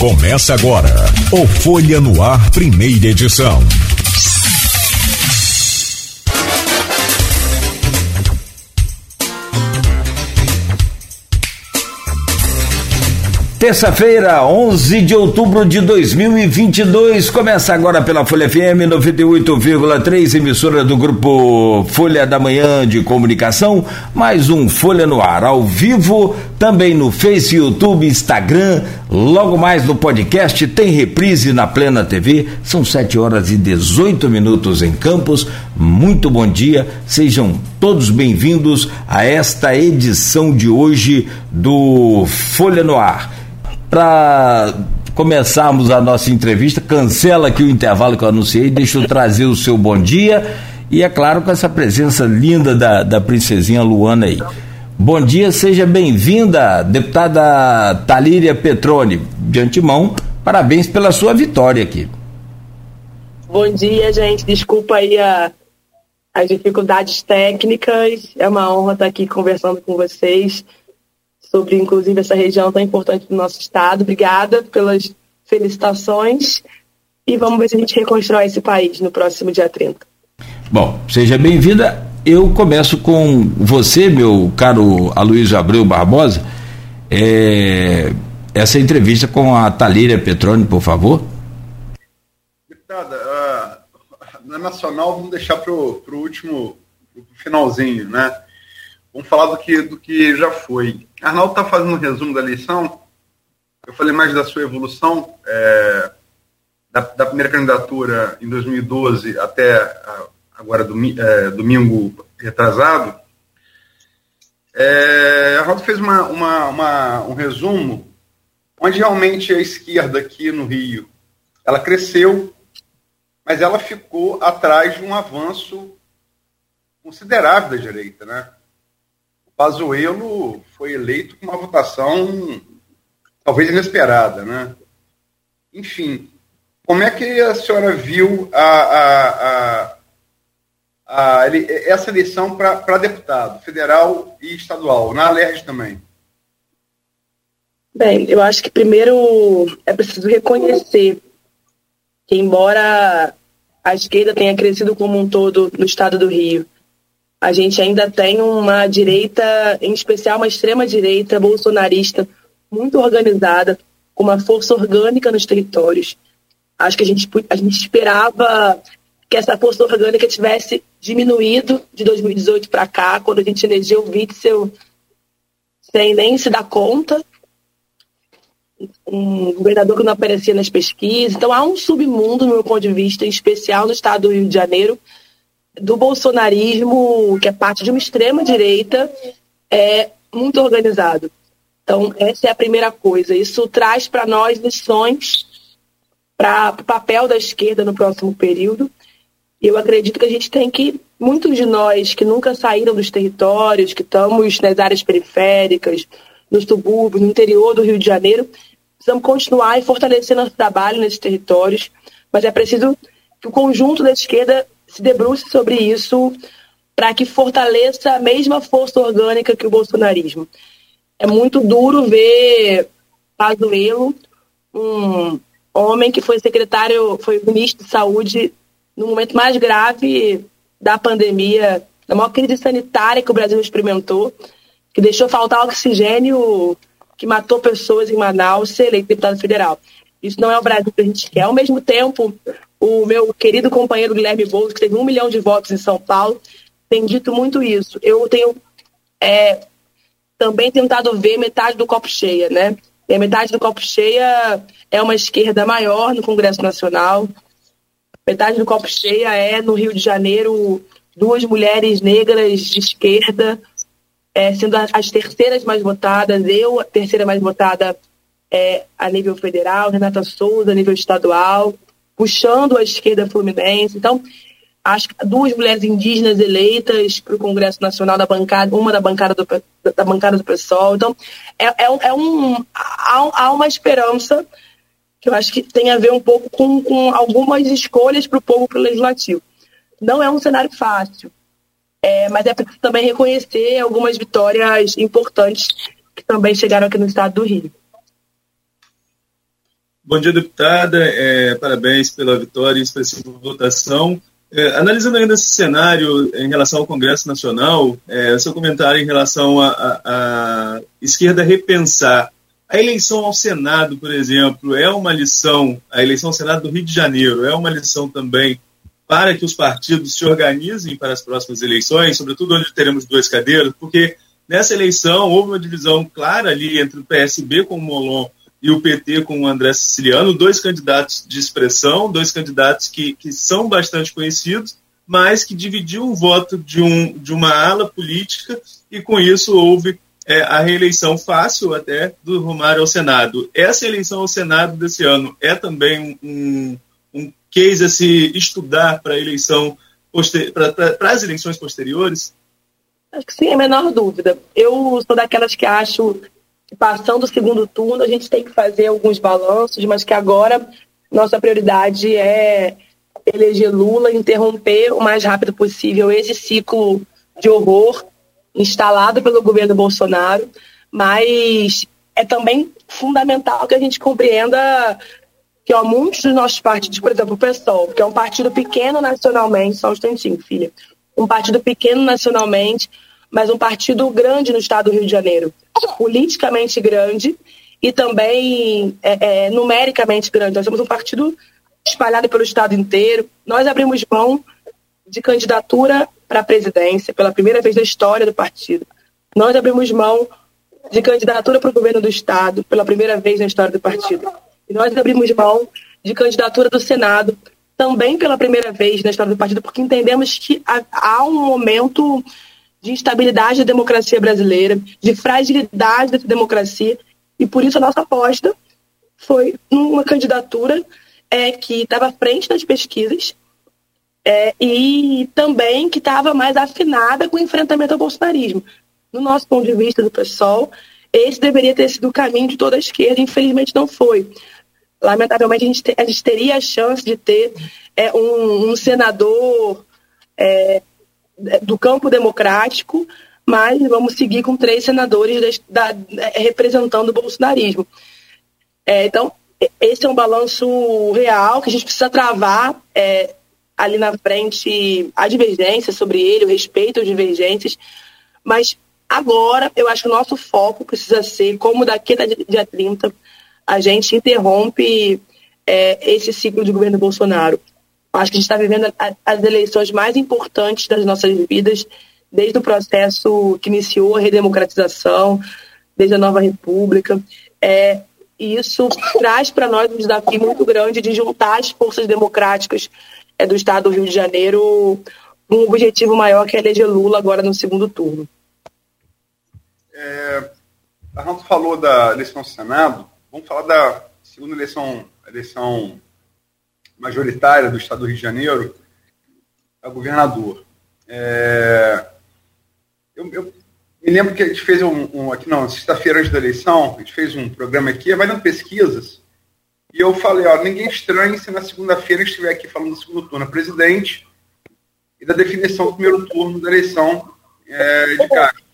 Começa agora o Folha no Ar, primeira edição. Terça-feira, 11 de outubro de 2022, começa agora pela Folha FM 98,3, emissora do grupo Folha da Manhã de Comunicação, mais um Folha no Ar, ao vivo, também no Face, YouTube, Instagram, logo mais no podcast, tem reprise na Plena TV, são 7 horas e 18 minutos em Campos. Muito bom dia, sejam todos bem-vindos a esta edição de hoje do Folha no Ar para começarmos a nossa entrevista, cancela aqui o intervalo que eu anunciei, deixa eu trazer o seu bom dia e, é claro, com essa presença linda da, da princesinha Luana aí. Bom dia, seja bem-vinda, deputada Talíria Petrone. De antemão, parabéns pela sua vitória aqui. Bom dia, gente. Desculpa aí a, as dificuldades técnicas. É uma honra estar aqui conversando com vocês sobre, inclusive, essa região tão importante do nosso estado. Obrigada pelas felicitações e vamos ver se a gente reconstrói esse país no próximo dia 30. Bom, seja bem-vinda. Eu começo com você, meu caro Aloysio Abreu Barbosa. É, essa entrevista com a Talíria Petrone, por favor. Deputada, uh, na Nacional vamos deixar para o último, pro finalzinho, né? Vamos falar do que, do que já foi. Arnaldo está fazendo um resumo da eleição. Eu falei mais da sua evolução, é, da, da, primeira candidatura em 2012 até agora domi, é, domingo retrasado. É, Arnaldo fez uma, uma, uma, um resumo onde realmente a esquerda aqui no Rio ela cresceu, mas ela ficou atrás de um avanço considerável da direita, né? Pazuello foi eleito com uma votação talvez inesperada, né? Enfim, como é que a senhora viu a, a, a, a essa eleição para deputado federal e estadual, na Alerj também? Bem, eu acho que primeiro é preciso reconhecer que, embora a esquerda tenha crescido como um todo no estado do Rio, a gente ainda tem uma direita, em especial uma extrema-direita bolsonarista, muito organizada, com uma força orgânica nos territórios. Acho que a gente, a gente esperava que essa força orgânica tivesse diminuído de 2018 para cá, quando a gente elegeu o Witzel sem nem se dar conta. Um governador que não aparecia nas pesquisas. Então há um submundo, no meu ponto de vista, em especial no estado do Rio de Janeiro, do bolsonarismo, que é parte de uma extrema-direita, é muito organizado. Então, essa é a primeira coisa. Isso traz para nós lições para o papel da esquerda no próximo período. Eu acredito que a gente tem que, muitos de nós que nunca saíram dos territórios, que estamos nas áreas periféricas, nos subúrbios, no interior do Rio de Janeiro, precisamos continuar e fortalecer nosso trabalho nesses territórios, mas é preciso que o conjunto da esquerda se debruce sobre isso para que fortaleça a mesma força orgânica que o bolsonarismo. É muito duro ver Pazuello, um homem que foi secretário, foi ministro de saúde no momento mais grave da pandemia, da maior crise sanitária que o Brasil experimentou, que deixou faltar oxigênio, que matou pessoas em Manaus, ser eleito deputado federal. Isso não é o Brasil que a gente quer. Ao mesmo tempo, o meu querido companheiro Guilherme Boulos, que teve um milhão de votos em São Paulo, tem dito muito isso. Eu tenho é, também tentado ver metade do copo cheia, né? E a metade do copo cheia é uma esquerda maior no Congresso Nacional. Metade do copo cheia é no Rio de Janeiro duas mulheres negras de esquerda, é, sendo as terceiras mais votadas, eu a terceira mais votada é, a nível federal, Renata Souza a nível estadual, puxando a esquerda fluminense. Então, que duas mulheres indígenas eleitas para o Congresso Nacional da bancada, uma da bancada do, da bancada do PSOL. Então, é, é, é um, há, há, uma esperança que eu acho que tem a ver um pouco com, com algumas escolhas para o povo para o legislativo. Não é um cenário fácil, é, mas é preciso também reconhecer algumas vitórias importantes que também chegaram aqui no estado do Rio. Bom dia, deputada. É, parabéns pela vitória e expressiva votação. É, analisando ainda esse cenário em relação ao Congresso Nacional, é, seu comentário em relação à esquerda repensar. A eleição ao Senado, por exemplo, é uma lição, a eleição ao Senado do Rio de Janeiro é uma lição também para que os partidos se organizem para as próximas eleições, sobretudo onde teremos duas cadeiras, porque nessa eleição houve uma divisão clara ali entre o PSB com o Molon e o PT com o André Siciliano, dois candidatos de expressão, dois candidatos que, que são bastante conhecidos, mas que dividiu o voto de, um, de uma ala política e com isso houve é, a reeleição fácil até do Romário ao Senado. Essa eleição ao Senado desse ano é também um, um case a se estudar para eleição para as eleições posteriores? Acho que sim, é a menor dúvida. Eu sou daquelas que acho passando o segundo turno, a gente tem que fazer alguns balanços, mas que agora nossa prioridade é eleger Lula, interromper o mais rápido possível esse ciclo de horror instalado pelo governo Bolsonaro, mas é também fundamental que a gente compreenda que ó, muitos dos nossos partidos, por exemplo, o PSOL, que é um partido pequeno nacionalmente, só um instantinho, filha, um partido pequeno nacionalmente, mas um partido grande no estado do Rio de Janeiro, politicamente grande e também é, é, numericamente grande. Nós somos um partido espalhado pelo estado inteiro. Nós abrimos mão de candidatura para a presidência pela primeira vez na história do partido. Nós abrimos mão de candidatura para o governo do estado pela primeira vez na história do partido. E nós abrimos mão de candidatura do Senado também pela primeira vez na história do partido, porque entendemos que há um momento de instabilidade da democracia brasileira, de fragilidade da democracia, e por isso a nossa aposta foi numa candidatura é, que estava à frente das pesquisas é, e também que estava mais afinada com o enfrentamento ao bolsonarismo. No nosso ponto de vista do PSOL, esse deveria ter sido o caminho de toda a esquerda, infelizmente não foi. Lamentavelmente, a gente, te, a gente teria a chance de ter é, um, um senador é, do campo democrático, mas vamos seguir com três senadores da, da, representando o bolsonarismo. É, então, esse é um balanço real que a gente precisa travar é, ali na frente a divergência sobre ele, o respeito às divergências, mas agora eu acho que o nosso foco precisa ser como daqui até dia 30 a gente interrompe é, esse ciclo de governo Bolsonaro. Acho que a gente está vivendo as eleições mais importantes das nossas vidas, desde o processo que iniciou a redemocratização, desde a nova república. É, e isso traz para nós um desafio muito grande de juntar as forças democráticas é, do Estado do Rio de Janeiro um objetivo maior que é eleger Lula agora no segundo turno. É, Arnaldo falou da eleição do Senado, vamos falar da segunda eleição, eleição majoritária do Estado do Rio de Janeiro a governador. É, eu, eu, me lembro que a gente fez um, um aqui não, sexta-feira antes da eleição, a gente fez um programa aqui, avaliando pesquisas, e eu falei, ó, ninguém estranhe se na segunda-feira estiver aqui falando do segundo turno presidente e da definição do primeiro turno da eleição é, de Castro,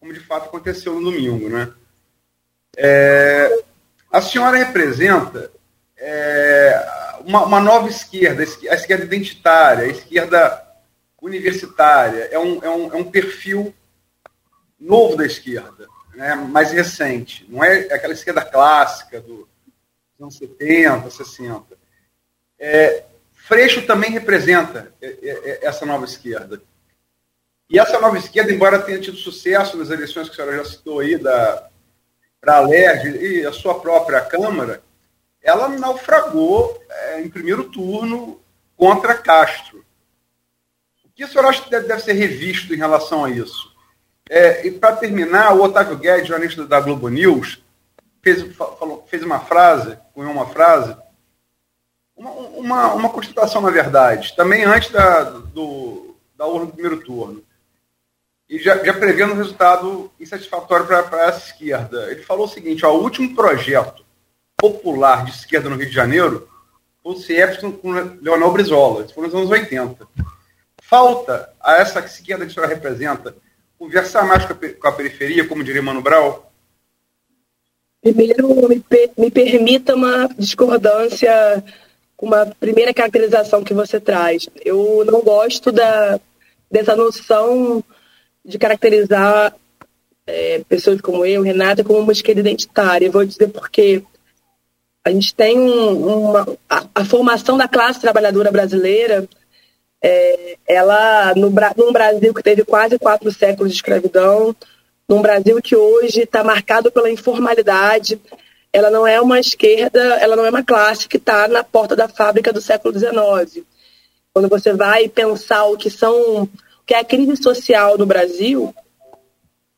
como de fato aconteceu no domingo, né? É, a senhora representa é, uma, uma, nova esquerda, a esquerda identitária, a esquerda universitária, é um, é um, é um perfil novo da esquerda, né, mais recente. Não é aquela esquerda clássica do, dos anos 70, 60. É, Freixo também representa é, é, é, essa nova esquerda. E essa nova esquerda, embora tenha tido sucesso nas eleições que a senhora já citou aí, para a LERJ e a sua própria Câmara, ela naufragou é, em primeiro turno contra Castro. O que a senhora acha que deve, deve ser revisto em relação a isso? É, e para terminar, o Otávio Guedes, jornalista da Globo News, fez, falou, fez uma frase, cunhou uma frase, uma, uma, uma constatação, na verdade, também antes da, do, da urna do primeiro turno. E já, já prevendo um resultado insatisfatório para essa esquerda. Ele falou o seguinte: ó, o último projeto popular de esquerda no Rio de Janeiro o CIEPS com Leonel Brizola, isso foi nos anos 80. Falta a essa esquerda que a senhora representa conversar mais com a, com a periferia, como diria Mano Brau? Primeiro, me, per, me permita uma discordância com uma primeira caracterização que você traz. Eu não gosto da, dessa noção de caracterizar é, pessoas como eu, Renata, como uma esquerda identitária. Eu vou dizer porque a gente tem um, uma. A, a, formação da classe trabalhadora brasileira, é, ela, no, num Brasil que teve quase quatro séculos de escravidão, num Brasil que hoje está marcado pela informalidade, ela não é uma esquerda, ela não é uma classe que está na porta da fábrica do século XIX. Quando você vai pensar o que são, o que é a crise social no Brasil,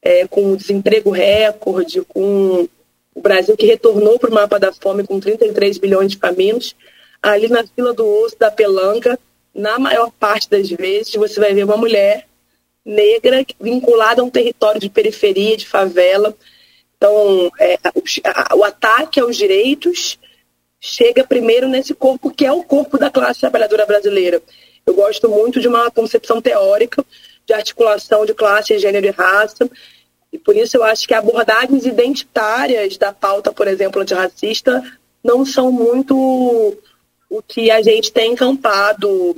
é, com o desemprego recorde, com o Brasil que retornou para o mapa da fome com 33 bilhões de famintos, ali na fila do osso da pelanca, na maior parte das vezes, você vai ver uma mulher negra vinculada a um território de periferia, de favela. Então, é, o, o ataque aos direitos chega primeiro nesse corpo que é o corpo da classe trabalhadora brasileira. Eu gosto muito de uma concepção teórica de articulação de classe, gênero e raça, e por isso eu acho que abordagens identitárias da pauta, por exemplo, antirracista, não são muito o que a gente tem encampado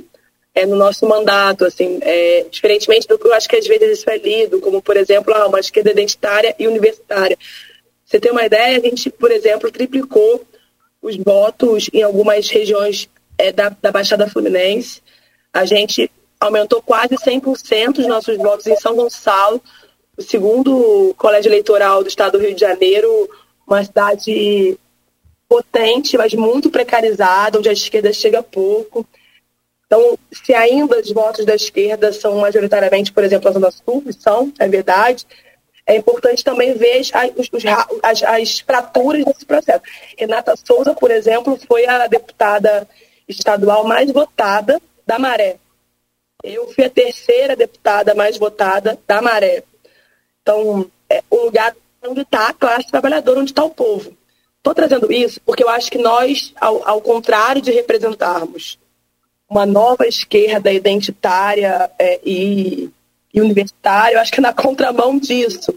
é, no nosso mandato, assim, é, diferentemente do que eu acho que às vezes isso é lido, como, por exemplo, ah, uma esquerda identitária e universitária. Você tem uma ideia, a gente, por exemplo, triplicou os votos em algumas regiões é, da, da Baixada Fluminense. A gente aumentou quase 100% os nossos votos em São Gonçalo, o segundo colégio eleitoral do estado do Rio de Janeiro, uma cidade potente, mas muito precarizada, onde a esquerda chega pouco. Então, se ainda os votos da esquerda são majoritariamente, por exemplo, a Zona Sul, são, é verdade, é importante também ver as, as, as fraturas desse processo. Renata Souza, por exemplo, foi a deputada estadual mais votada da Maré. Eu fui a terceira deputada mais votada da Maré. Então, é o lugar onde está a classe trabalhadora, onde está o povo. Estou trazendo isso porque eu acho que nós, ao, ao, contrário de representarmos uma nova esquerda identitária é, e, e universitária, eu acho que é na contramão disso.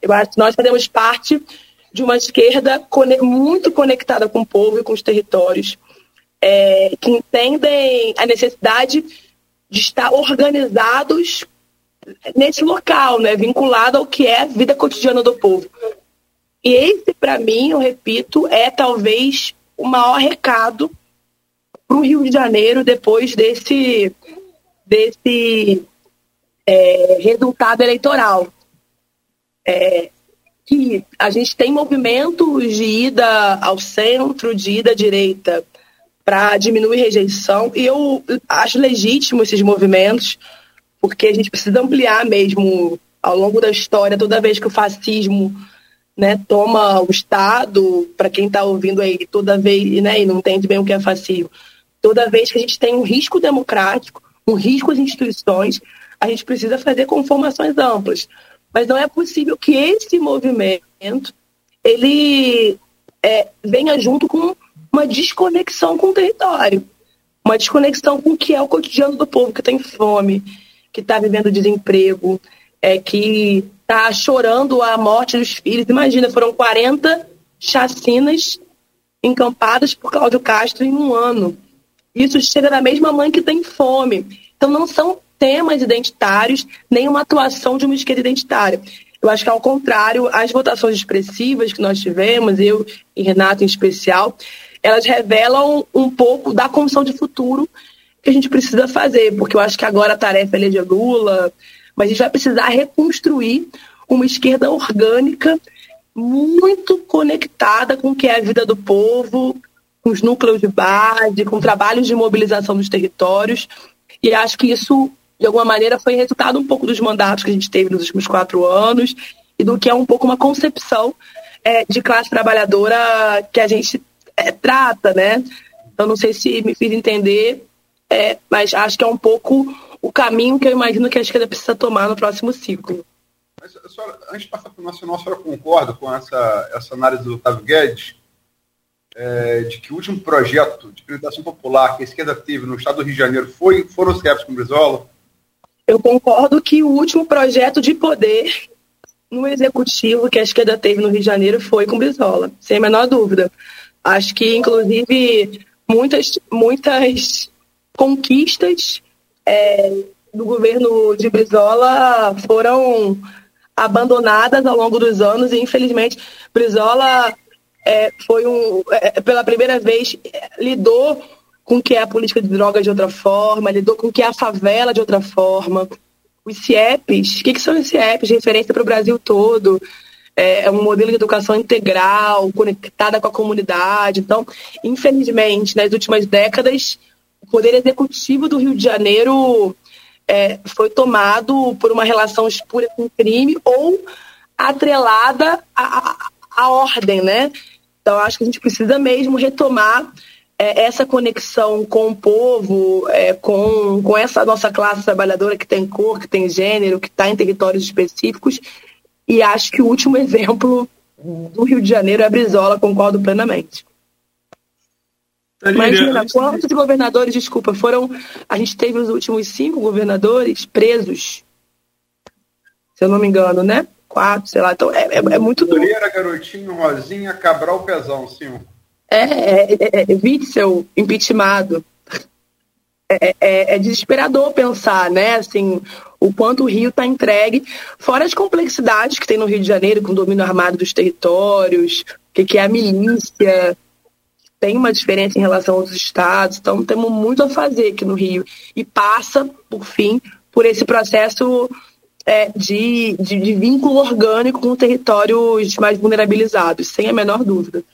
Eu acho que nós fazemos parte de uma esquerda muito conectada com o povo e com os territórios, é, que entendem a necessidade de estar organizados nesse local, né, vinculado ao que é a vida cotidiana do povo. E esse, para mim, eu repito, é talvez o maior recado para o Rio de Janeiro depois desse, desse é, resultado eleitoral. É, que a gente tem movimentos de ida ao centro, de ida à direita, para diminuir rejeição, e eu acho legítimo esses movimentos, porque a gente precisa ampliar mesmo ao longo da história, toda vez que o fascismo né, toma o Estado, para quem está ouvindo aí, toda vez, né, e não entende bem o que é fascismo, toda vez que a gente tem um risco democrático, um risco às instituições, a gente precisa fazer conformações amplas. Mas não é possível que esse movimento ele é, venha junto com uma desconexão com o território, uma desconexão com o que é o cotidiano do povo que tem fome, que está vivendo desemprego, é, que está chorando a morte dos filhos. Imagina, foram 40 chacinas encampadas por Cláudio Castro em um ano. Isso chega da mesma mãe que tem fome. Então não são temas identitários, nem uma atuação de uma esquerda identitária. Eu acho que, ao contrário, as votações expressivas que nós tivemos, eu e Renato em especial, elas revelam um pouco da construção de futuro que a gente precisa fazer, porque eu acho que agora a tarefa é eleger Lula, mas a gente vai precisar reconstruir uma esquerda orgânica muito conectada com o que é a vida do povo, com os núcleos de base, com trabalhos de mobilização dos territórios. E acho que isso, de alguma maneira, foi resultado um pouco dos mandatos que a gente teve nos últimos quatro anos e do que é um pouco uma concepção é, de classe trabalhadora que a gente é, trata, né? Eu não sei se me fiz entender, é, mas acho que é um pouco o caminho que eu imagino que a esquerda precisa tomar no próximo ciclo. Mas, senhora, antes de passar para o nacional, a senhora concorda com essa, essa análise do Otávio Guedes, é, de que o último projeto de penetração popular que a esquerda teve no estado do Rio de Janeiro foi, foram os CEPs com Brizola? Eu concordo que o último projeto de poder no executivo que a esquerda teve no Rio de Janeiro foi com Brizola, sem a menor dúvida. Acho que, inclusive, muitas, muitas conquistas é, do governo de Brizola foram abandonadas ao longo dos anos e, infelizmente, Brizola é, foi um, é, pela primeira vez, lidou com o que é a política de drogas de outra forma, lidou com o que é a favela de outra forma. Os CIEPs, o que, que são os CIEPs? Referência para o Brasil todo. É, é um modelo de educação integral, conectada com a comunidade. Então, infelizmente, nas últimas décadas, o poder executivo do Rio de Janeiro é, foi tomado por uma relação espúria com crime ou atrelada à, à ordem, né? Então, acho que a gente precisa mesmo retomar é, essa conexão com o povo, é, com, com essa nossa classe trabalhadora que tem cor, que tem gênero, que está em territórios específicos. E acho que o último exemplo do Rio de Janeiro é a Brizola, concordo plenamente. Imagina, quantos governadores, desculpa, foram. A gente teve os últimos cinco governadores presos, se eu não me engano, né? Quatro, sei lá. Então é, é, é muito duro. Moreira, Garotinho, Rosinha, Cabral, Pezão, sim. É, é, é, é Witzel, impeachmentado. É, é, é, desesperador pensar, né? Assim, o quanto o Rio está entregue, fora as complexidades que tem no Rio de Janeiro, com o domínio armado dos territórios, o que, que é a milícia, tem uma diferença em relação aos estados, então temos muito a fazer aqui no Rio. E passa, por fim, por esse processo é, de, de, de, vínculo orgânico com territórios mais vulnerabilizados, sem a menor dúvida.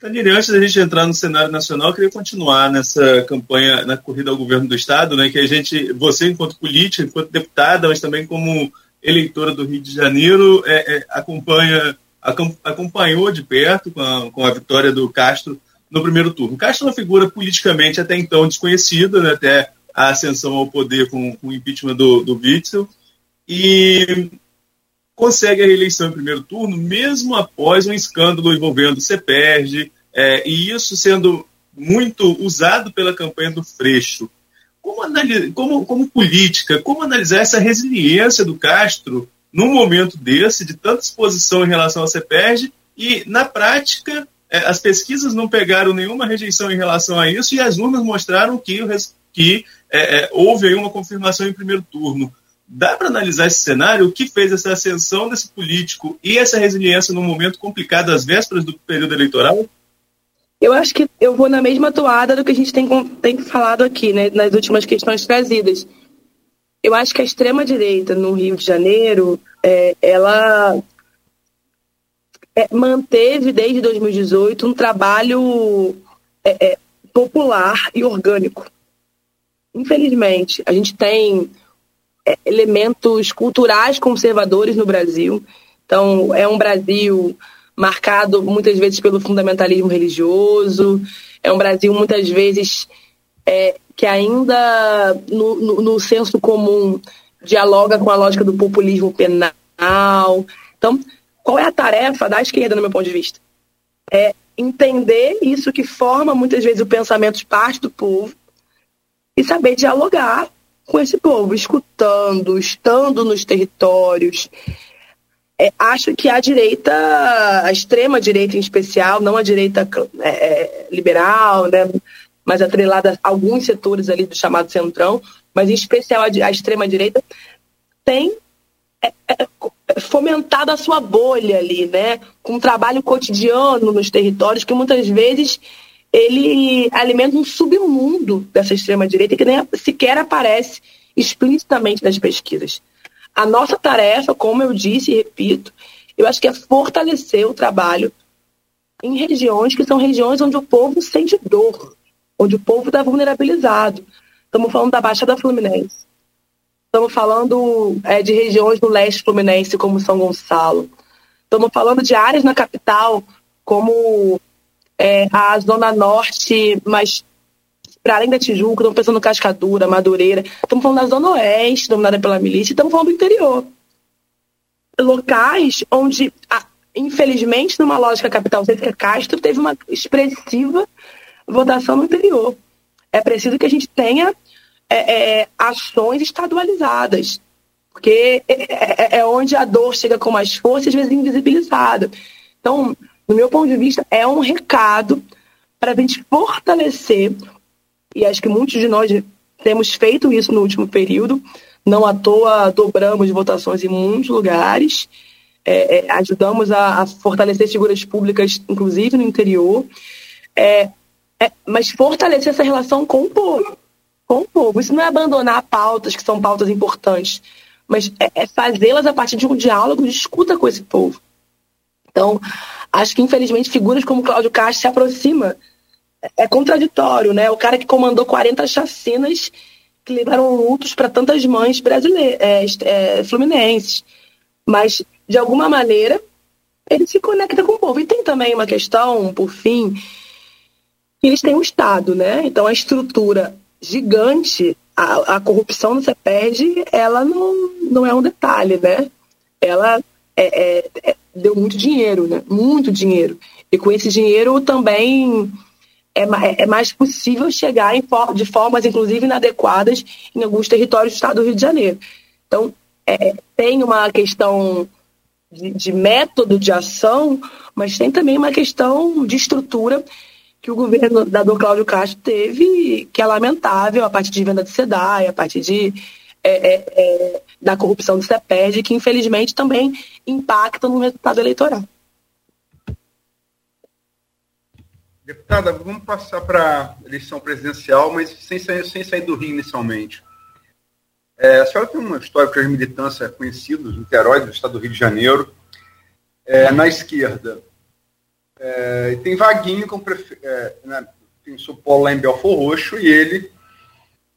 Tanir, antes da gente entrar no cenário nacional, eu queria continuar nessa campanha, na corrida ao governo do Estado, né, que a gente, você enquanto política, enquanto deputada, mas também como eleitora do Rio de Janeiro, é, é, acompanha acompanhou de perto com a, com a vitória do Castro no primeiro turno. Castro é uma figura politicamente até então desconhecida, né, até a ascensão ao poder com, com o impeachment do, do Witzel, e consegue a reeleição em primeiro turno, mesmo após um escândalo envolvendo o CEPERG, é, e isso sendo muito usado pela campanha do Freixo. Como, como, como política, como analisar essa resiliência do Castro num momento desse, de tanta exposição em relação ao CEPERG, e, na prática, é, as pesquisas não pegaram nenhuma rejeição em relação a isso, e as urnas mostraram que, que é, é, houve aí uma confirmação em primeiro turno. Dá para analisar esse cenário? O que fez essa ascensão desse político e essa resiliência num momento complicado, às vésperas do período eleitoral? Eu acho que eu vou na mesma toada do que a gente tem, tem falado aqui, né, nas últimas questões trazidas eu acho que a extrema-direita no Rio de Janeiro, é, ela é, manteve desde 2018 um trabalho é, é, popular e orgânico. Infelizmente, a gente tem é, elementos culturais conservadores no Brasil. Então, é um Brasil marcado muitas vezes pelo fundamentalismo religioso, é um Brasil muitas vezes é, que ainda no, no, no senso comum dialoga com a lógica do populismo penal. Então, qual é a tarefa da esquerda, no meu ponto de vista? É entender isso que forma muitas vezes o pensamento de parte do povo e saber dialogar com esse povo, escutando, estando nos territórios. É, acho que a direita, a extrema direita em especial, não a direita é, é liberal, né, mas atrelada a alguns setores ali do chamado centrão, mas em especial a, extrema-direita, tem é, é, é, fomentado a sua bolha ali, né? Com um trabalho cotidiano nos territórios que muitas vezes ele alimenta um submundo dessa extrema-direita que nem sequer aparece explicitamente nas pesquisas. A nossa tarefa, como eu disse e repito, eu acho que é fortalecer o trabalho em regiões que são regiões onde o povo sente dor, onde o povo está vulnerabilizado. Estamos falando da Baixada Fluminense. Estamos falando é, de regiões do leste fluminense, como São Gonçalo. Estamos falando de áreas na capital, como é, a Zona Norte, mas para além da Tijuca, estamos pensando no Cascadura, Madureira. Estamos falando da Zona Oeste, dominada pela milícia, estamos falando do interior. Locais onde, infelizmente, numa lógica capital cêntrica, Castro teve uma expressiva votação no interior. É preciso que a gente tenha é, é, ações estadualizadas. porque é, é, é onde a dor chega com mais força às vezes invisibilizada. Então, no meu ponto de vista, é um recado para a gente fortalecer, e acho que muitos de nós temos feito isso no último período, não à toa dobramos votações em muitos lugares, é, é, ajudamos a, a, fortalecer figuras públicas, inclusive no interior, é, é, mas fortalecer essa relação com o povo. Com o povo. Isso não é abandonar pautas que são pautas importantes, mas é, é fazê-las a partir de um diálogo de escuta com esse povo. Então, acho que infelizmente figuras como Cláudio Castro se aproxima. É contraditório, né? O cara que comandou 40 chacinas que levaram lutos para tantas mães brasileiras, é, é, fluminenses. Mas, de alguma maneira, ele se conecta com o povo. E tem também uma questão, por fim, eles têm um Estado, né? Então a estrutura gigante, a, a corrupção no CEPERD, ela não, não é um detalhe, né? Ela é, é, é, deu muito dinheiro, né? Muito dinheiro. E com esse dinheiro também é, é mais possível chegar em, de formas, inclusive, inadequadas em alguns territórios do estado do Rio de Janeiro. Então, é, tem uma questão de, de método de ação, mas tem também uma questão de estrutura que o governo da do Cláudio Castro teve, que é lamentável, a partir de venda de SEDAI, a partir de, é, é, é, da corrupção do CEPED, que infelizmente também impacta no resultado eleitoral. Deputada, vamos passar para a eleição presidencial, mas sem sair, sem sair do Rio inicialmente. É, a senhora tem uma história de militância conhecida, do Niterói, do estado do Rio de Janeiro. É, na esquerda, é, e tem Vaguinho, com prefe... é, né, tem seu polo lá em Belfor Roxo, e ele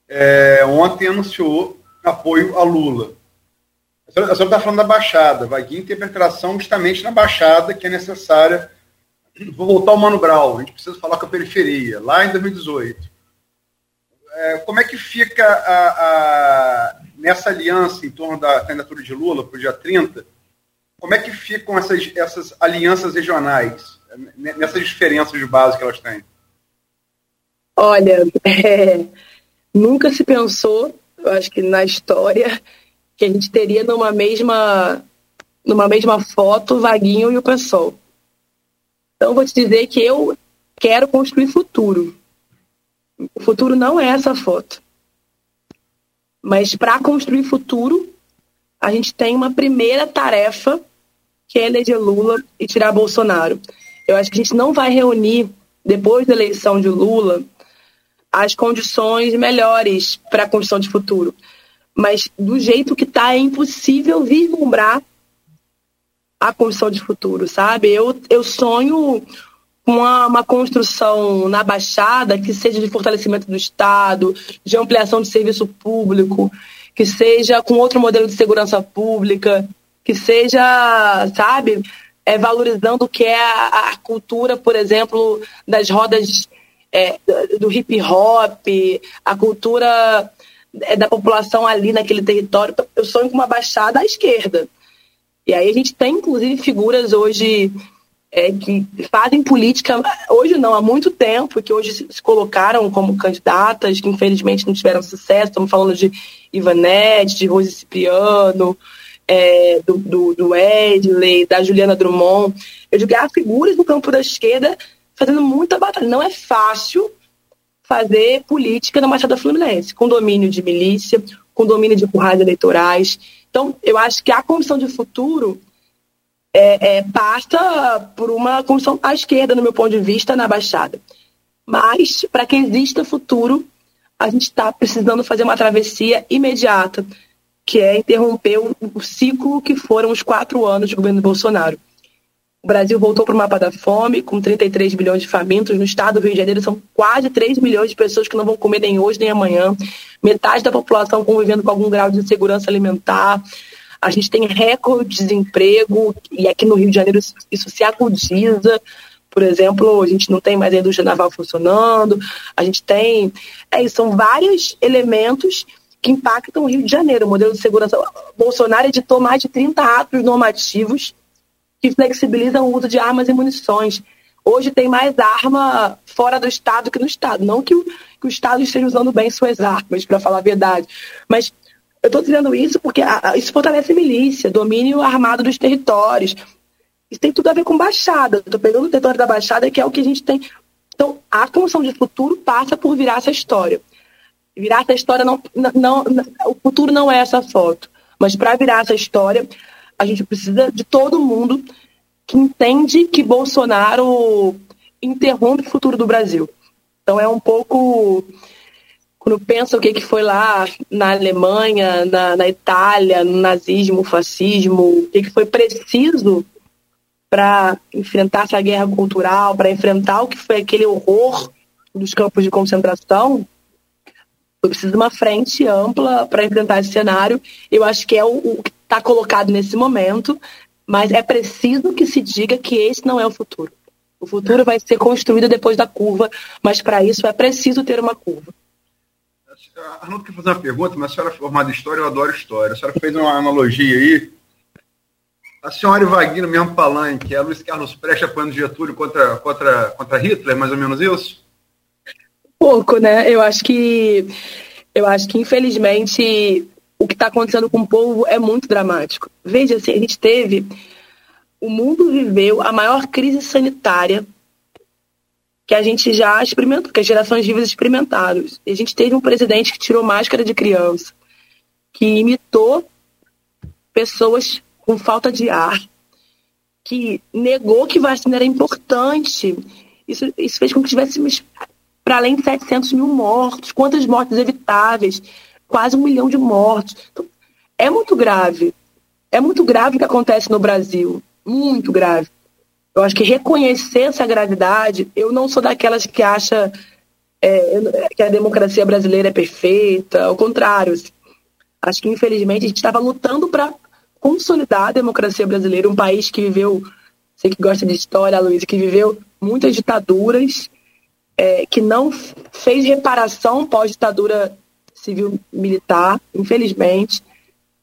é, ontem anunciou apoio a Lula. A senhora está falando da Baixada. Vaguinho tem penetração justamente na Baixada, que é necessária. Vou voltar ao Mano Brau, a gente precisa falar com a periferia, lá em 2018. É, como é que fica a, a, nessa aliança em torno da candidatura de Lula para o dia 30? Como é que ficam essas, essas alianças regionais? Nessas diferenças de base que elas têm? Olha, é, nunca se pensou, eu acho que na história, que a gente teria numa mesma, numa mesma foto o Vaguinho e o PSOL. Então, vou te dizer que eu quero construir futuro. O futuro não é essa foto. Mas para construir futuro, a gente tem uma primeira tarefa, que é eleger Lula e tirar Bolsonaro. Eu acho que a gente não vai reunir, depois da eleição de Lula, as condições melhores para a construção de futuro. Mas do jeito que está, é impossível vislumbrar a construção de futuro, sabe? Eu, eu sonho com uma, uma, construção na Baixada que seja de fortalecimento do Estado, de ampliação de serviço público, que seja com outro modelo de segurança pública, que seja, sabe, é, valorizando o que é a, a, cultura, por exemplo, das rodas é, do hip hop, a cultura é, da população ali naquele território. Eu sonho com uma baixada à esquerda. E aí a gente tem, inclusive, figuras hoje é, que fazem política, hoje não, há muito tempo, que hoje se colocaram como candidatas, que infelizmente não tiveram sucesso. Estamos falando de Ivanete, de Rose Cipriano, é, do, do, do Edley, da Juliana Drummond. Eu digo, há figuras no campo da esquerda fazendo muita batalha. Não é fácil fazer política na Machada Fluminense, com domínio de milícia, com domínio de currais eleitorais. Então, eu acho que a Comissão de Futuro é, é, passa por uma comissão à esquerda, no meu ponto de vista, na Baixada. Mas, para que exista futuro, a gente está precisando fazer uma travessia imediata que é interromper o, ciclo que foram os quatro anos de governo Bolsonaro. O Brasil voltou para o mapa da fome, com 33 milhões de famintos. No estado do Rio de Janeiro, são quase 3 milhões de pessoas que não vão comer nem hoje nem amanhã. Metade da população convivendo com algum grau de insegurança alimentar. A gente tem recorde de desemprego, e aqui no Rio de Janeiro isso, isso se agudiza. Por exemplo, a gente não tem mais a indústria naval funcionando, a gente tem. É, são vários elementos que impactam o Rio de Janeiro. O modelo de segurança. Bolsonaro editou mais de 30 atos normativos que flexibilizam o uso de armas e munições. Hoje tem mais arma fora do Estado que no Estado. Não que o, que o Estado esteja usando bem suas armas, para falar a verdade. Mas Eu estou dizendo isso porque a, a, isso fortalece milícia, domínio armado dos territórios. Isso tem tudo a ver com Baixada. Estou pegando o território da Baixada, que é o que a gente tem. Então, a construção de futuro passa por virar essa história. Virar essa história não, não, não o futuro não é essa foto. Mas para virar essa história, a gente precisa de todo mundo que entende que Bolsonaro interrompe o futuro do Brasil. Então é um pouco quando pensa o que, que foi lá na Alemanha, na, na Itália, no nazismo, fascismo, o que, que foi preciso para enfrentar essa guerra cultural, para enfrentar o que foi aquele horror dos campos de concentração, foi preciso uma frente ampla para enfrentar esse cenário. Eu acho que é o, o que está colocado nesse momento, mas é preciso que se diga que esse não é o futuro. O futuro vai ser construído depois da curva, mas para isso é preciso ter uma curva. Arnaldo quer fazer uma pergunta, mas a senhora é formada em história, eu adoro história. A senhora fez uma analogia aí. A senhora e Wagner, mesmo palanque, é Luiz Carlos Prestes apoiando Getúlio contra, contra, contra Hitler, mais ou menos isso? Pouco, né? Eu acho que eu acho que infelizmente o que está acontecendo com o povo é muito dramático. Veja, assim, a gente teve o mundo viveu a maior crise sanitária que a gente já experimentou, que as gerações vivas experimentaram. A gente teve um presidente que tirou máscara de criança, que imitou pessoas com falta de ar, que negou que vacina era importante. Isso, isso fez com que tivéssemos para além de 700 mil mortos. Quantas mortes evitáveis? Quase um milhão de mortos. Então, é muito grave. É muito grave o que acontece no Brasil. Muito grave. Eu acho que reconhecer essa gravidade, eu não sou daquelas que acha é, que a democracia brasileira é perfeita, ao contrário. Assim. Acho que, infelizmente, a gente estava lutando para consolidar a democracia brasileira, um país que viveu, você que gosta de história, Luiz, que viveu muitas ditaduras, é, que não fez reparação pós-ditadura civil-militar, infelizmente.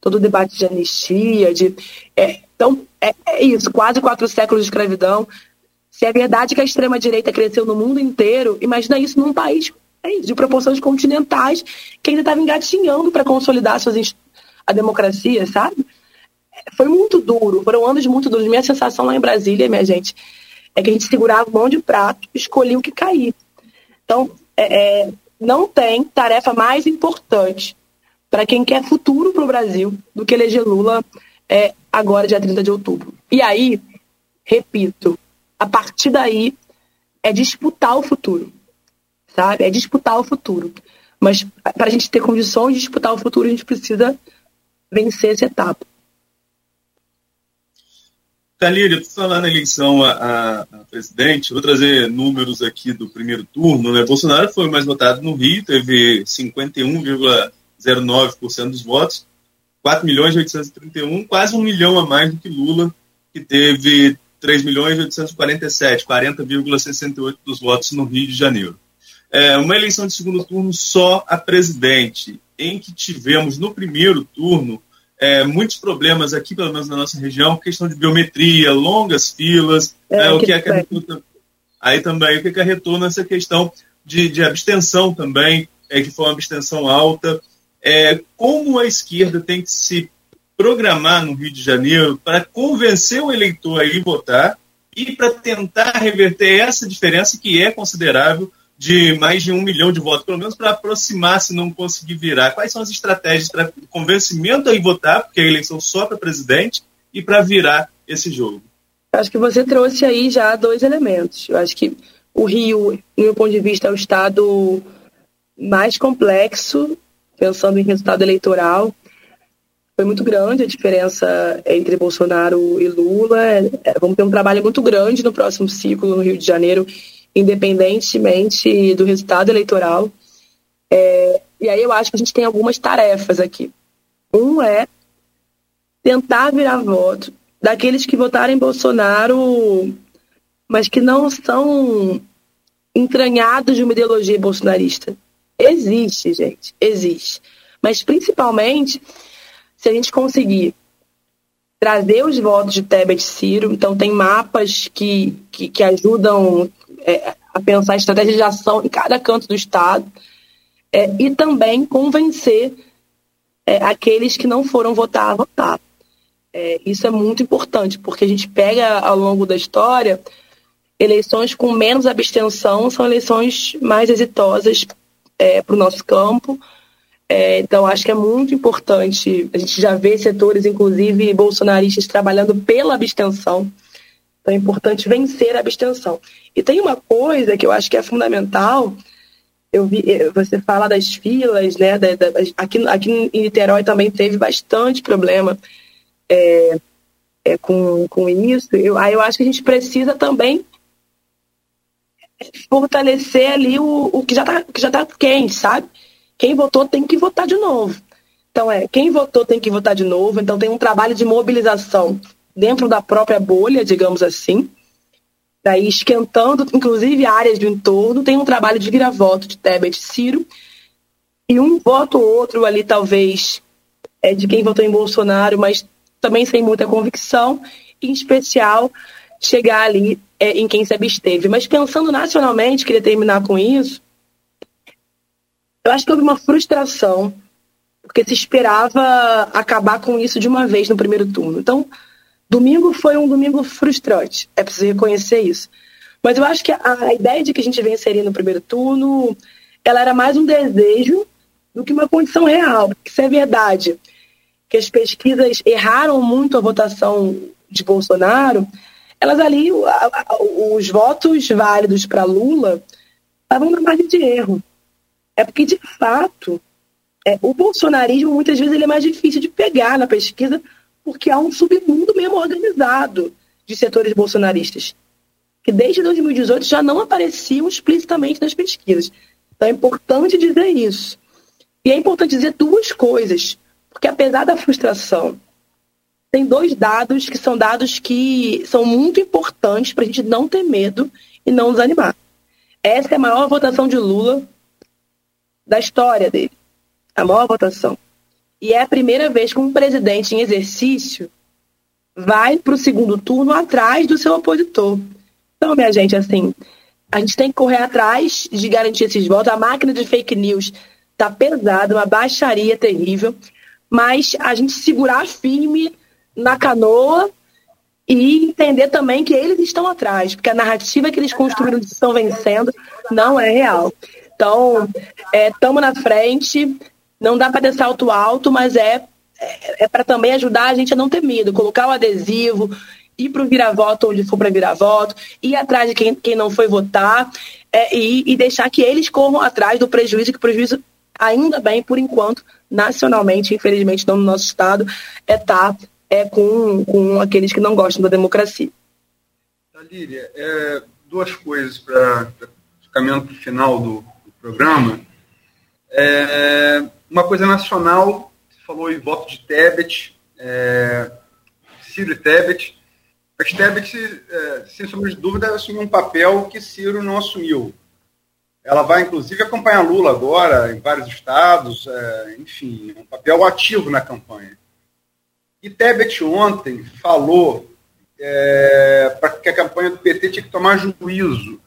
Todo o debate de anistia, de. É, então, é, é isso, quase quatro séculos de escravidão. Se é verdade que a extrema-direita cresceu no mundo inteiro, imagina isso num país é de proporções continentais que ainda estava engatinhando para consolidar suas, a democracia, sabe? Foi muito duro, foram anos muito duros. Minha sensação lá em Brasília, minha gente, é que a gente segurava mão de prato, escolhia o que cair. Então, é, é, não tem tarefa mais importante para quem quer futuro para o Brasil do que eleger Lula é, agora, dia 30 de outubro. E aí, repito, a partir daí é disputar o futuro, sabe? É disputar o futuro. Mas para a gente ter condições de disputar o futuro, a gente precisa vencer essa etapa. Talírio, tu falar na eleição a, a, presidente, vou trazer números aqui do primeiro turno. Né? Bolsonaro foi mais votado no Rio, teve 51,09% dos votos. 4 milhões e 831, quase um milhão a mais do que Lula, que teve 3 milhões e 847, 40,68 dos votos no Rio de Janeiro. É uma eleição de segundo turno só a presidente, em que tivemos no primeiro turno é, muitos problemas aqui, pelo menos na nossa região, questão de biometria, longas filas, é, é, o que, que acarretou, aí também o que acarretou nessa questão de, de abstenção também, é, que foi uma abstenção alta. É, como a esquerda tem que se programar no Rio de Janeiro para convencer o eleitor a ir votar e para tentar reverter essa diferença que é considerável de mais de um milhão de votos, pelo menos para aproximar se não conseguir virar. Quais são as estratégias para convencimento a ir votar, porque a eleição só para presidente, e para virar esse jogo? Acho que você trouxe aí já dois elementos. Eu acho que o Rio, do meu ponto de vista, é o estado mais complexo pensando em resultado eleitoral, foi muito grande a diferença entre Bolsonaro e Lula. É, vamos ter um trabalho muito grande no próximo ciclo no Rio de Janeiro, independentemente do resultado eleitoral. É, e aí eu acho que a gente tem algumas tarefas aqui. Um é tentar virar voto daqueles que votaram em Bolsonaro, mas que não são entranhados de uma ideologia bolsonarista. Existe, gente, existe. Mas principalmente se a gente conseguir trazer os votos de Tebet e Ciro, então tem mapas que, que, que ajudam é, a pensar a estratégia de ação em cada canto do Estado, é, e também convencer é, aqueles que não foram votar a votar. É, isso é muito importante, porque a gente pega ao longo da história eleições com menos abstenção são eleições mais exitosas é, para o nosso campo. É, então, acho que é muito importante. A gente já vê setores, inclusive bolsonaristas, trabalhando pela abstenção. Então, é importante vencer a abstenção. E tem uma coisa que eu acho que é fundamental. Eu vi, eh, você fala das filas, né? Da, da, aqui, aqui em Niterói também teve bastante problema é, é, com, com isso. Eu, aí eu acho que a gente precisa também fortalecer ali o, o que já está tá quente, sabe? Quem votou tem que votar de novo. Então é, quem votou tem que votar de novo. Então tem um trabalho de mobilização dentro da própria bolha, digamos assim. Daí esquentando, inclusive áreas do entorno, tem um trabalho de vira-voto de Tebet Ciro. E um voto ou outro ali, talvez, é de quem votou em Bolsonaro, mas também sem muita convicção, em especial chegar ali é, em quem se absteve. Mas pensando nacionalmente, queria terminar com isso, eu acho que houve uma frustração, porque se esperava acabar com isso de uma vez no primeiro turno. Então, domingo foi um domingo frustrante, é preciso reconhecer isso. Mas eu acho que a, ideia de que a gente venceria no primeiro turno, ela era mais um desejo do que uma condição real. Porque se é verdade que as pesquisas erraram muito a votação de Bolsonaro, elas ali, os votos válidos para Lula estavam na margem de erro. É porque, de fato, é, o bolsonarismo muitas vezes ele é mais difícil de pegar na pesquisa porque há um submundo mesmo organizado de setores bolsonaristas que desde 2018 já não apareciam explicitamente nas pesquisas. Então é importante dizer isso. E é importante dizer duas coisas, porque apesar da frustração tem dois dados que são dados que são muito importantes para a gente não ter medo e não desanimar. Essa é a maior votação de Lula da história dele. A maior votação. E é a primeira vez que um presidente em exercício vai para o segundo turno atrás do seu opositor. Então, minha gente, assim, a gente tem que correr atrás de garantir esses votos. A máquina de fake news está pesada, uma baixaria terrível, mas a gente segurar firme na canoa e entender também que eles estão atrás, porque a narrativa que eles construíram de estão vencendo não é real. Então, estamos é, na frente, não dá para ter salto alto, mas é, é, é para também ajudar a gente a não ter medo, colocar o adesivo, ir para o vira-voto onde for para vira-voto, ir atrás de quem, quem não foi votar é, e, e deixar que eles corram atrás do prejuízo, que o prejuízo, ainda bem, por enquanto, nacionalmente, infelizmente, não no nosso estado, é estar tá é com, com aqueles que não gostam da democracia. Líria, é, duas coisas para o final do, do programa. É, uma coisa nacional, você falou em voto de Tebet, é, Ciro e Tebet. Mas Tebet, é, sem sombra de dúvida, assumiu um papel que Ciro não assumiu. Ela vai, inclusive, acompanhar Lula agora em vários estados, é, enfim, um papel ativo na campanha. E Tebet ontem falou é, para que a campanha do PT tinha que tomar juízo,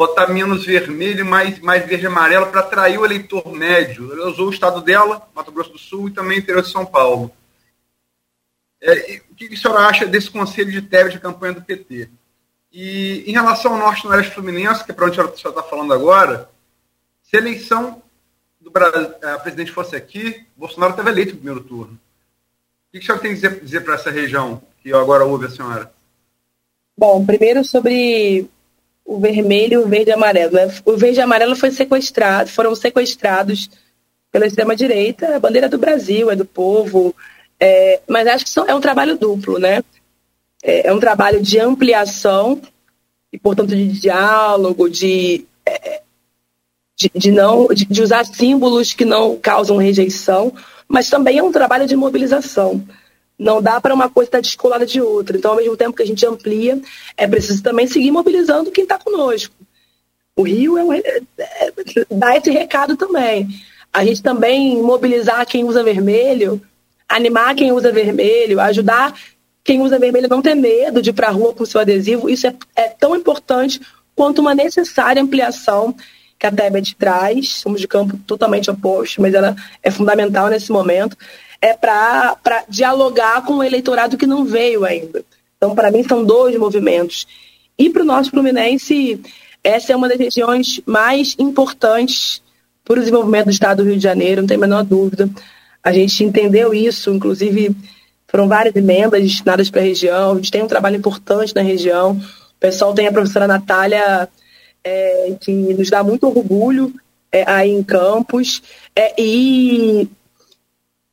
botar menos vermelho e mais, mais verde e amarelo para atrair o eleitor médio. Ela usou o estado dela, Mato Grosso do Sul, e também o interior de São Paulo. É, o que a senhora acha desse conselho de Tebet de campanha do PT? E em relação ao Norte Noroeste Fluminense, que é para onde a senhora está falando agora, se a eleição do Brasil, a presidente fosse aqui, Bolsonaro estava eleito no primeiro turno. O que a senhora tem a dizer, dizer para essa região que agora ouve a senhora? Bom, primeiro sobre o vermelho, o verde e amarelo. Né? O verde e amarelo foi sequestrado, foram sequestrados pela extrema-direita. A bandeira do Brasil, é do povo. É, mas acho que é um trabalho duplo, né? É, é, um trabalho de ampliação e, portanto, de diálogo, de, é, de, de, não, de, de usar símbolos que não causam rejeição, mas também é um trabalho de mobilização. Não dá para uma coisa estar descolada de outra. Então, ao mesmo tempo que a gente amplia, é preciso também seguir mobilizando quem está conosco. O Rio é um, é, é, dá esse recado também. A gente também mobilizar quem usa vermelho, animar quem usa vermelho, ajudar quem usa vermelho a não ter medo de ir para a rua com seu adesivo. Isso é, é tão importante quanto uma necessária ampliação que a Tebet traz, somos de campo totalmente oposto, mas ela é fundamental nesse momento, é para dialogar com o eleitorado que não veio ainda. Então, para mim, são dois movimentos. E para o nosso Fluminense, essa é uma das regiões mais importantes para o desenvolvimento do estado do Rio de Janeiro, não tem a menor dúvida. A gente entendeu isso, inclusive foram várias emendas destinadas para a região, a gente tem um trabalho importante na região. O pessoal tem a professora Natália, é, que nos dá muito orgulho é, aí em Campos, é, e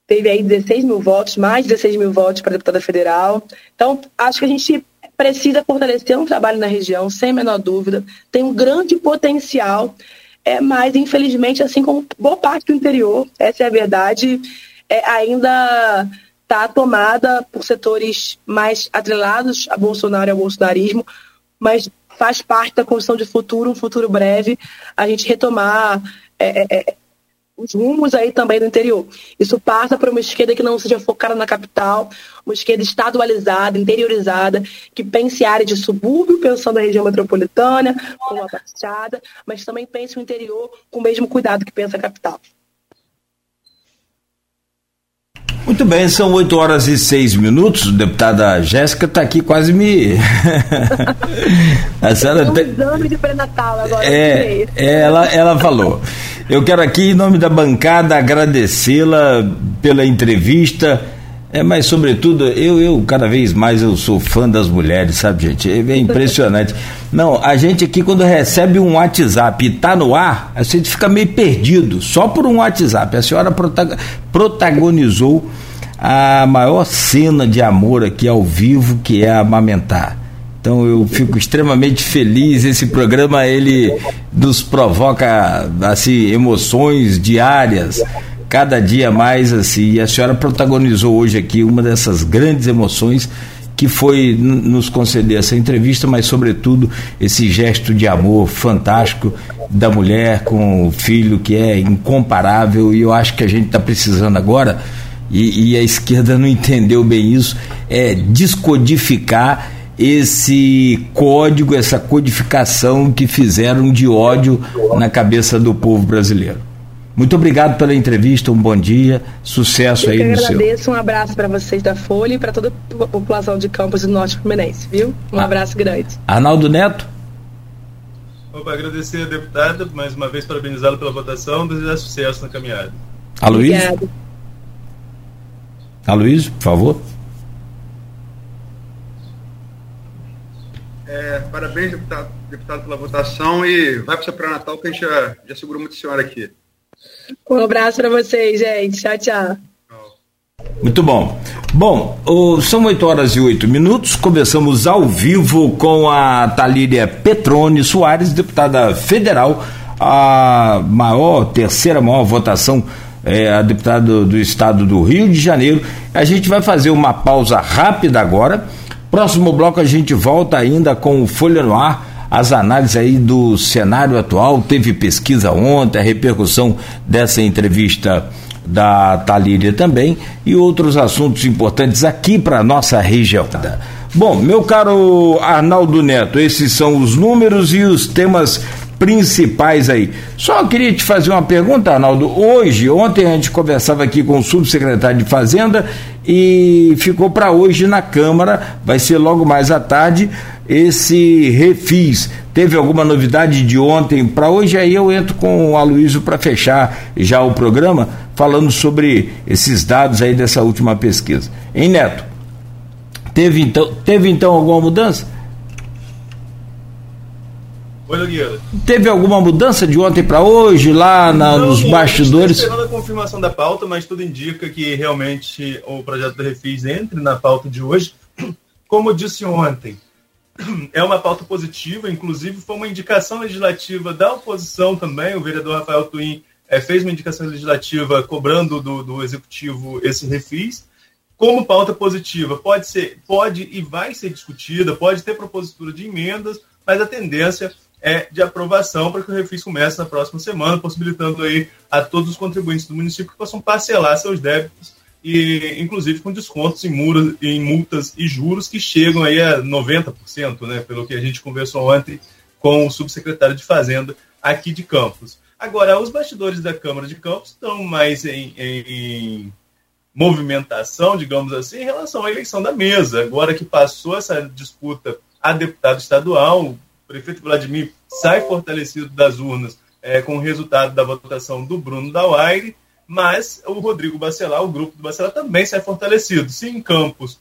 teve aí 16 mil votos, mais de 16 mil votos para deputada federal. Então, acho que a gente precisa fortalecer um trabalho na região, sem a menor dúvida. Tem um grande potencial, é, mas infelizmente, assim como boa parte do interior, essa é a verdade, é, ainda está tomada por setores mais atrelados a Bolsonaro e ao bolsonarismo, mas faz parte da construção de futuro, um futuro breve, a gente retomar é, é, é os rumos aí também do interior. Isso passa por uma esquerda que não seja focada na capital, uma esquerda estadualizada, interiorizada, que pense área de subúrbio, pensando na região metropolitana, com a Baixada, mas também pense o interior com o mesmo cuidado que pensa a capital. Muito bem, são 8 horas e 6 minutos. Deputada Jéssica está aqui quase me. a senhora tem... exame de pré-natal agora. É, é, ela, ela falou. Eu quero aqui, em nome da bancada, agradecê-la pela entrevista. É, mas sobretudo, eu, eu cada vez mais eu sou fã das mulheres, sabe, gente? É, é impressionante. Não, a gente aqui quando recebe um WhatsApp e tá no ar, a gente fica meio perdido, só por um WhatsApp. A senhora protagonizou a maior cena de amor aqui ao vivo, que é amamentar. Então eu fico extremamente feliz. Esse programa ele nos provoca assim emoções diárias, cada dia mais assim. E a senhora protagonizou hoje aqui uma dessas grandes emoções que foi nos conceder essa entrevista, mas sobretudo esse gesto de amor fantástico da mulher com o filho que é incomparável e eu acho que a gente está precisando agora e, e a esquerda não entendeu bem isso é descodificar esse código, essa codificação que fizeram de ódio na cabeça do povo brasileiro. Muito obrigado pela entrevista, um bom dia, sucesso Eu aí no seu. Eu agradeço, um abraço para vocês da Folha e para toda a população de Campos do Norte Fluminense, viu? Um ah. abraço grande. Arnaldo Neto. Opa, agradecer a deputada, mais uma vez parabenizá-la pela votação, desejar sucesso na caminhada. Aloysio? Aloysio, por favor. É, parabéns, deputado, deputado, pela votação e vai para o seu pré-natal que a gente já, já segurou muito a senhora aqui. Um abraço para vocês, gente. Tchau, tchau. Muito bom. Bom, são 8 horas e 8 minutos. Começamos ao vivo com a Talíria Petrone Soares, deputada federal, a maior, terceira maior votação, é, a deputada do, do estado do Rio de Janeiro. A gente vai fazer uma pausa rápida agora Próximo bloco a gente volta ainda com o Folha no Ar, as análises aí do cenário atual. Teve pesquisa ontem, a repercussão dessa entrevista da Talíria também e outros assuntos importantes aqui para nossa região. Bom, meu caro Arnaldo Neto, esses são os números e os temas principais aí. Só queria te fazer uma pergunta, Arnaldo. Hoje, ontem a gente conversava aqui com o subsecretário de Fazenda e ficou para hoje na Câmara, vai ser logo mais à tarde esse refis. Teve alguma novidade de ontem para hoje? Aí eu entro com o Aloysio para fechar já o programa, falando sobre esses dados aí dessa última pesquisa. Hein, Neto? Teve então, teve então alguma mudança? Oi, Nogueira. Teve alguma mudança de ontem para hoje lá na, Não, nos bastidores? Esperando a confirmação da pauta, mas tudo indica que realmente o projeto do Refis entre na pauta de hoje. Como eu disse ontem, é uma pauta positiva, inclusive foi uma indicação legislativa da oposição também. O vereador Rafael Twin é, fez uma indicação legislativa cobrando do, do executivo esse refis. Como pauta positiva, pode ser, pode e vai ser discutida, pode ter propositura de emendas, mas a tendência é, de aprovação para que o refis comece na próxima semana, possibilitando aí a todos os contribuintes do município que possam parcelar seus débitos e inclusive com descontos em, em multas e juros que chegam aí a 90%, né, pelo que a gente conversou ontem com o subsecretário de Fazenda aqui de Campos. Agora, os bastidores da Câmara de Campos estão mais em, em movimentação, digamos assim, em relação à eleição da mesa. Agora que passou essa disputa a deputado estadual, o prefeito Vladimir sai fortalecido das urnas é, com o resultado da votação do Bruno Dauaire, mas o Rodrigo Bacelar, o grupo do Bacelar, também sai fortalecido. Se em Campos,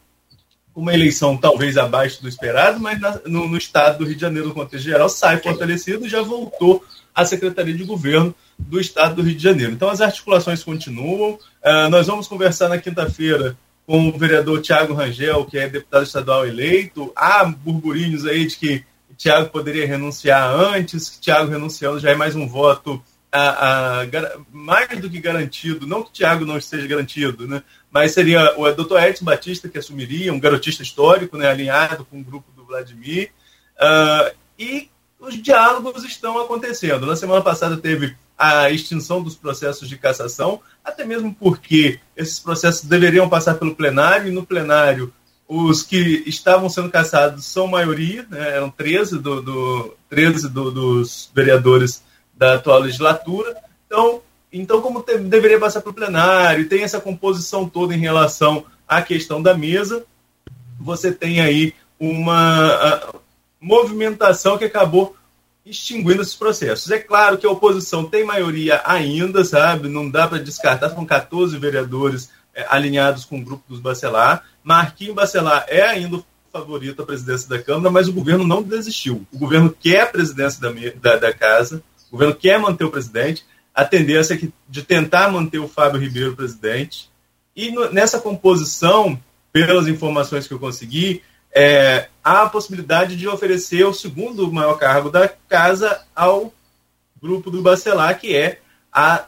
uma eleição talvez abaixo do esperado, mas na, no, no, estado do Rio de Janeiro, no contexto geral, sai fortalecido e já voltou à Secretaria de Governo do Estado do Rio de Janeiro. Então as articulações continuam. Uh, nós vamos conversar na quinta-feira com o vereador Tiago Rangel, que é deputado estadual eleito. Há burburinhos aí de que Tiago poderia renunciar antes, que Tiago renunciando já é mais um voto a, a, mais do que garantido, não que o Thiago não esteja garantido, né? mas seria o doutor Edson Batista que assumiria, um garotista histórico, né, alinhado com o grupo do Vladimir, uh, e os diálogos estão acontecendo. Na semana passada teve a extinção dos processos de cassação, até mesmo porque esses processos deveriam passar pelo plenário, e no plenário os que estavam sendo cassados são maioria, né, eram 13, do, do 13 do, dos vereadores da atual legislatura. Então, então como te, deveria passar para o plenário, tem essa composição toda em relação à questão da mesa, você tem aí uma movimentação que acabou extinguindo esses processos. É claro que a oposição tem maioria ainda, sabe? Não dá para descartar, são 14 vereadores é, alinhados com o grupo dos Bacelar. Marquinho Bacelar é ainda o favorito à presidência da Câmara, mas o governo não desistiu. O governo quer a presidência da, da, da Casa, o governo quer manter o presidente, a tendência é de tentar manter o Fábio Ribeiro presidente. E no, nessa composição, pelas informações que eu consegui, é, há a possibilidade de oferecer o segundo maior cargo da casa ao grupo do Bacelar, que é a,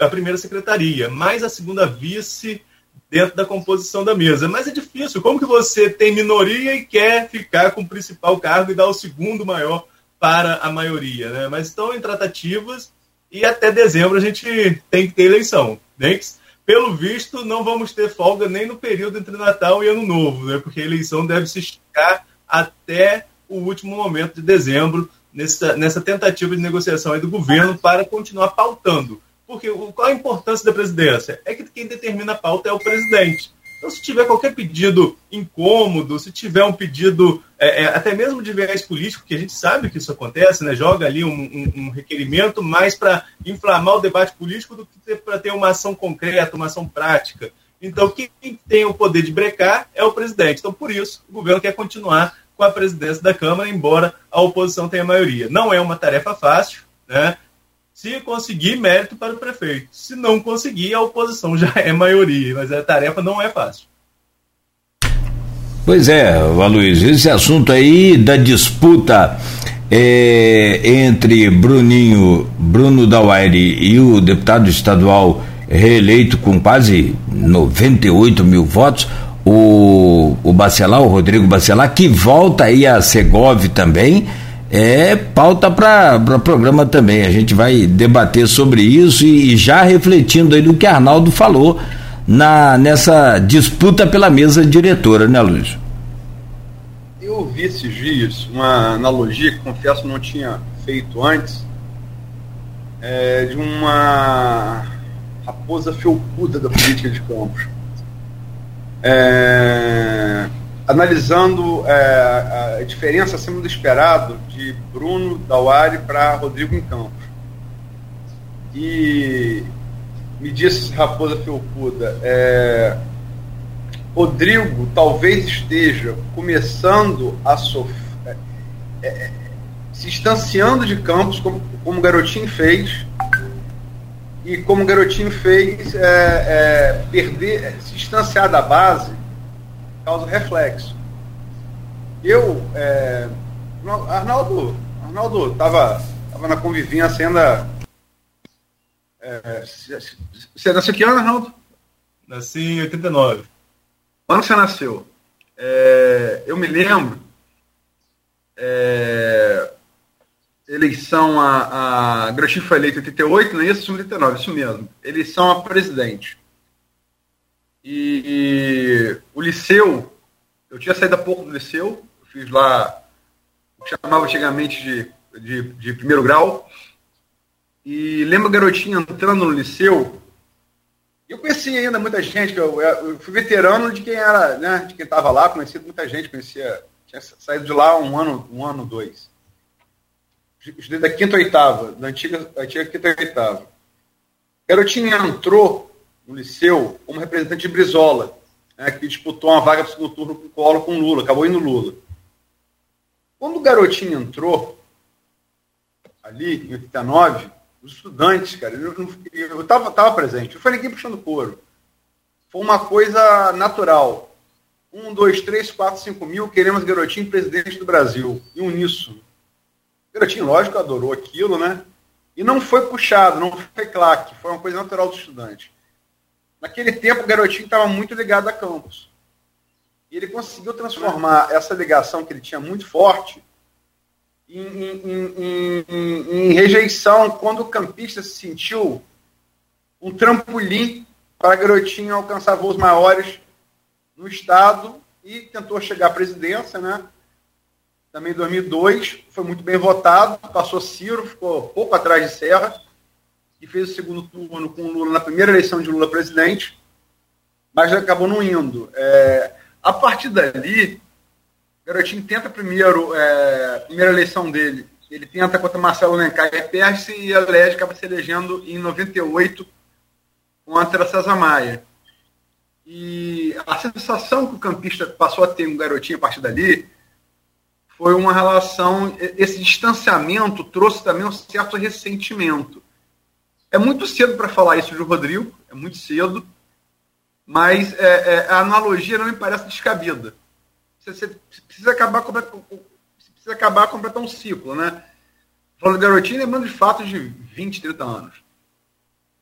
a primeira secretaria, mais a segunda vice dentro da composição da mesa. Mas é difícil. Como que você tem minoria e quer ficar com o principal cargo e dar o segundo maior para a maioria, né? Mas estão em tratativas e até dezembro a gente tem que ter eleição. Né? Pelo visto, não vamos ter folga nem no período entre Natal e Ano Novo, né? Porque a eleição deve se esticar até o último momento de dezembro, nessa, nessa tentativa de negociação do governo para continuar pautando. Porque qual a importância da presidência? É que quem determina a pauta é o presidente. Então, se tiver qualquer pedido incômodo, se tiver um pedido é, é, até mesmo de viés político, que a gente sabe que isso acontece, né? joga ali um, um, um requerimento mais para inflamar o debate político do que para ter uma ação concreta, uma ação prática. Então, quem tem o poder de brecar é o presidente. Então, por isso, o governo quer continuar com a presidência da Câmara, embora a oposição tenha maioria. Não é uma tarefa fácil, né? Se conseguir, mérito para o prefeito. Se não conseguir, a oposição já é maioria, mas a tarefa não é fácil. Pois é, Aloysio, esse assunto aí da disputa é, entre Bruninho, Bruno Dauaire e o deputado estadual reeleito com quase 98 mil votos, o, o Bacelar, o Rodrigo Bacelar, que volta aí a Segov também, é pauta para programa também. A gente vai debater sobre isso e, e, já refletindo aí no que Arnaldo falou na, nessa disputa pela mesa diretora, né, Luiz? Eu vi esses dias uma analogia que confesso não tinha feito antes, é, de uma raposa felpuda da política de Campos. É, analisando é, a diferença acima do esperado de Bruno Dauari para Rodrigo em Campos. E me disse Raposa Felpuda, é, Rodrigo talvez esteja começando a sofrer, é, é, se distanciando de Campos, como, como o Garotinho fez, e como o Garotinho fez, é, é, perder, se distanciar da base causa reflexo. Eu, é, Arnaldo, Arnaldo estava tava na convivência ainda. É, você nasceu que ano, Arnaldo? Nasci em 89. Quando você nasceu? É, eu me lembro. É, eleição a, a Grotinho foi eleito em 88, não é isso? 89, isso mesmo. Eleição a presidente. E, o liceu, eu tinha saído há pouco do liceu, eu fiz lá o que chamava antigamente de de, de primeiro grau. E lembro a garotinha entrando no liceu. Eu conheci ainda muita gente, eu, eu fui veterano de quem era, né, de quem estava lá, conheci muita gente, conhecia, tinha saído de lá um ano, um ano, dois. Estudei da quinta oitava, da antiga, antiga quinta oitava. Garotinha entrou no liceu como representante de Brizola, né, que disputou uma vaga para o segundo turno com Collor com Lula, acabou indo Lula. Quando o garotinho entrou, ali, em 89, os estudantes, cara, eu estava tava presente, não foi ninguém puxando couro. Foi uma coisa natural. Um, dois, três, quatro, cinco mil, queremos garotinho presidente do Brasil. E uníssono. O garotinho, lógico, adorou aquilo, né? E não foi puxado, não foi claque, foi uma coisa natural do estudante. Naquele tempo, o garotinho estava muito ligado a campus. E ele conseguiu transformar essa ligação que ele tinha muito forte em, em, em, em rejeição quando o campista se sentiu um trampolim para garotinho alcançar voos maiores no Estado e tentou chegar à presidência, né? Também em 2002, foi muito bem votado, passou Ciro, ficou pouco atrás de Serra, e fez o segundo turno com Lula na primeira eleição de Lula presidente, mas acabou não indo. É, a partir dali, Garotinho tenta primeiro, é, primeira eleição dele, ele tenta contra Marcelo Lencar e perde e elege, acaba se elegendo em 98 contra César Maia. E a sensação que o campista passou a ter um garotinho a partir dali foi uma relação, esse distanciamento trouxe também um certo ressentimento. É muito cedo para falar isso de Rodrigo, é muito cedo, mas é, é, a analogia não me parece descabida. Você, precisa acabar precisa acabar completar um ciclo, né? Falando de garotinho, lembrando de fatos de 20, 30 anos.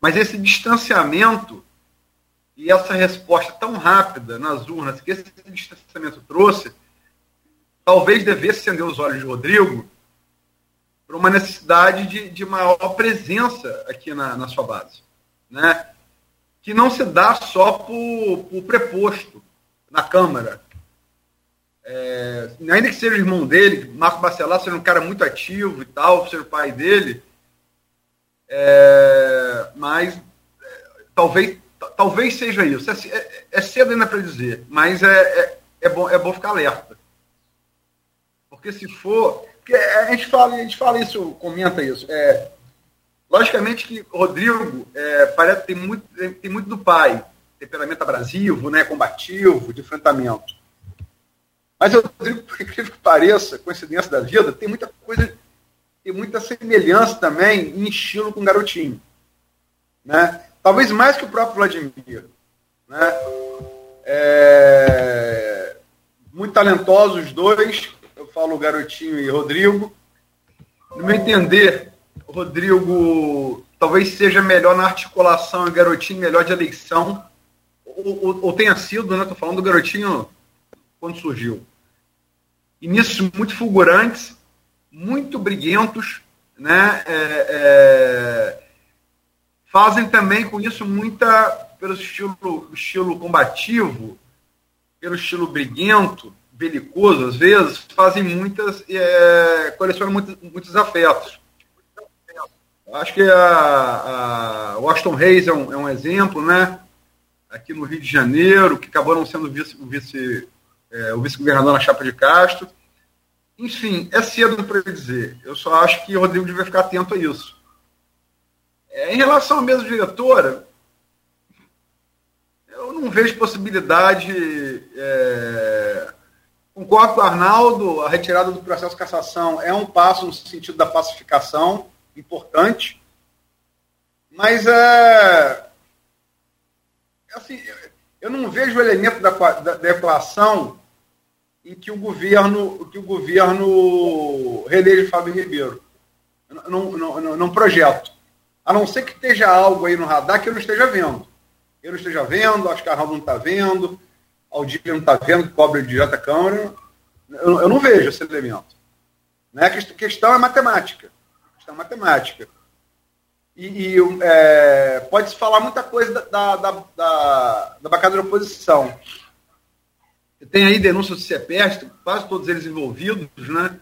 Mas esse distanciamento e essa resposta tão rápida nas urnas que esse distanciamento trouxe, talvez devesse acender os olhos de Rodrigo para uma necessidade de, de maior presença aqui na, na sua base. Né? Que não se dá só por, por preposto na Câmara é, ainda que seja o irmão dele, Marco Bacelar seja um cara muito ativo e tal, seja o pai dele, é, mas é, talvez, talvez seja isso. É, é, é cedo ainda para dizer, mas é, é, bom, é bom ficar alerta. Porque se for. Porque a gente fala, a gente fala isso, comenta isso. É, logicamente que Rodrigo é, parece tem muito, tem muito do pai, temperamento abrasivo, né, combativo, de enfrentamento. Mas eu digo, por incrível que pareça, coincidência da vida, tem muita coisa, tem muita semelhança também em estilo com o garotinho. Né? Talvez mais que o próprio Vladimir. Né? É... Muito talentosos os dois, falo Garotinho e Rodrigo. No meu entender, Rodrigo talvez seja melhor na articulação e Garotinho melhor de eleição. Ou, ou, ou tenha sido, né? Estou falando do Garotinho quando surgiu inícios muito fulgurantes, muito briguentos, né? É, é, fazem também com isso muita, pelo estilo, estilo combativo, pelo estilo briguento, belicoso, às vezes, fazem muitas, é, colecionam muitos, muitos afetos. Acho que a, a Washington Reis é um, é um exemplo, né? Aqui no Rio de Janeiro, que acabou não sendo vice, o vice é, o vice-governador na chapa de Castro. Enfim, é cedo para dizer. Eu só acho que o Rodrigo deve ficar atento a isso. É, em relação à mesa diretora, eu não vejo possibilidade. É, concordo com o Arnaldo, a retirada do processo de cassação é um passo no sentido da pacificação, importante. Mas é. Assim, eu não vejo o elemento da, da, da equação em que o governo, que o governo reeleja Fábio Ribeiro. Não, não, não, não projeto. A não ser que esteja algo aí no radar que eu não esteja vendo. Eu não esteja vendo, acho que a Arnaldo não está vendo, Aldir não está vendo, que cobra direto a Câmara. Eu, eu, não vejo esse elemento. Né? A questão é matemática. A questão é matemática. E, e é, pode-se falar muita coisa da, da, da, da bancada da oposição. Tem aí denúncias do CEPEST, quase todos eles envolvidos, né?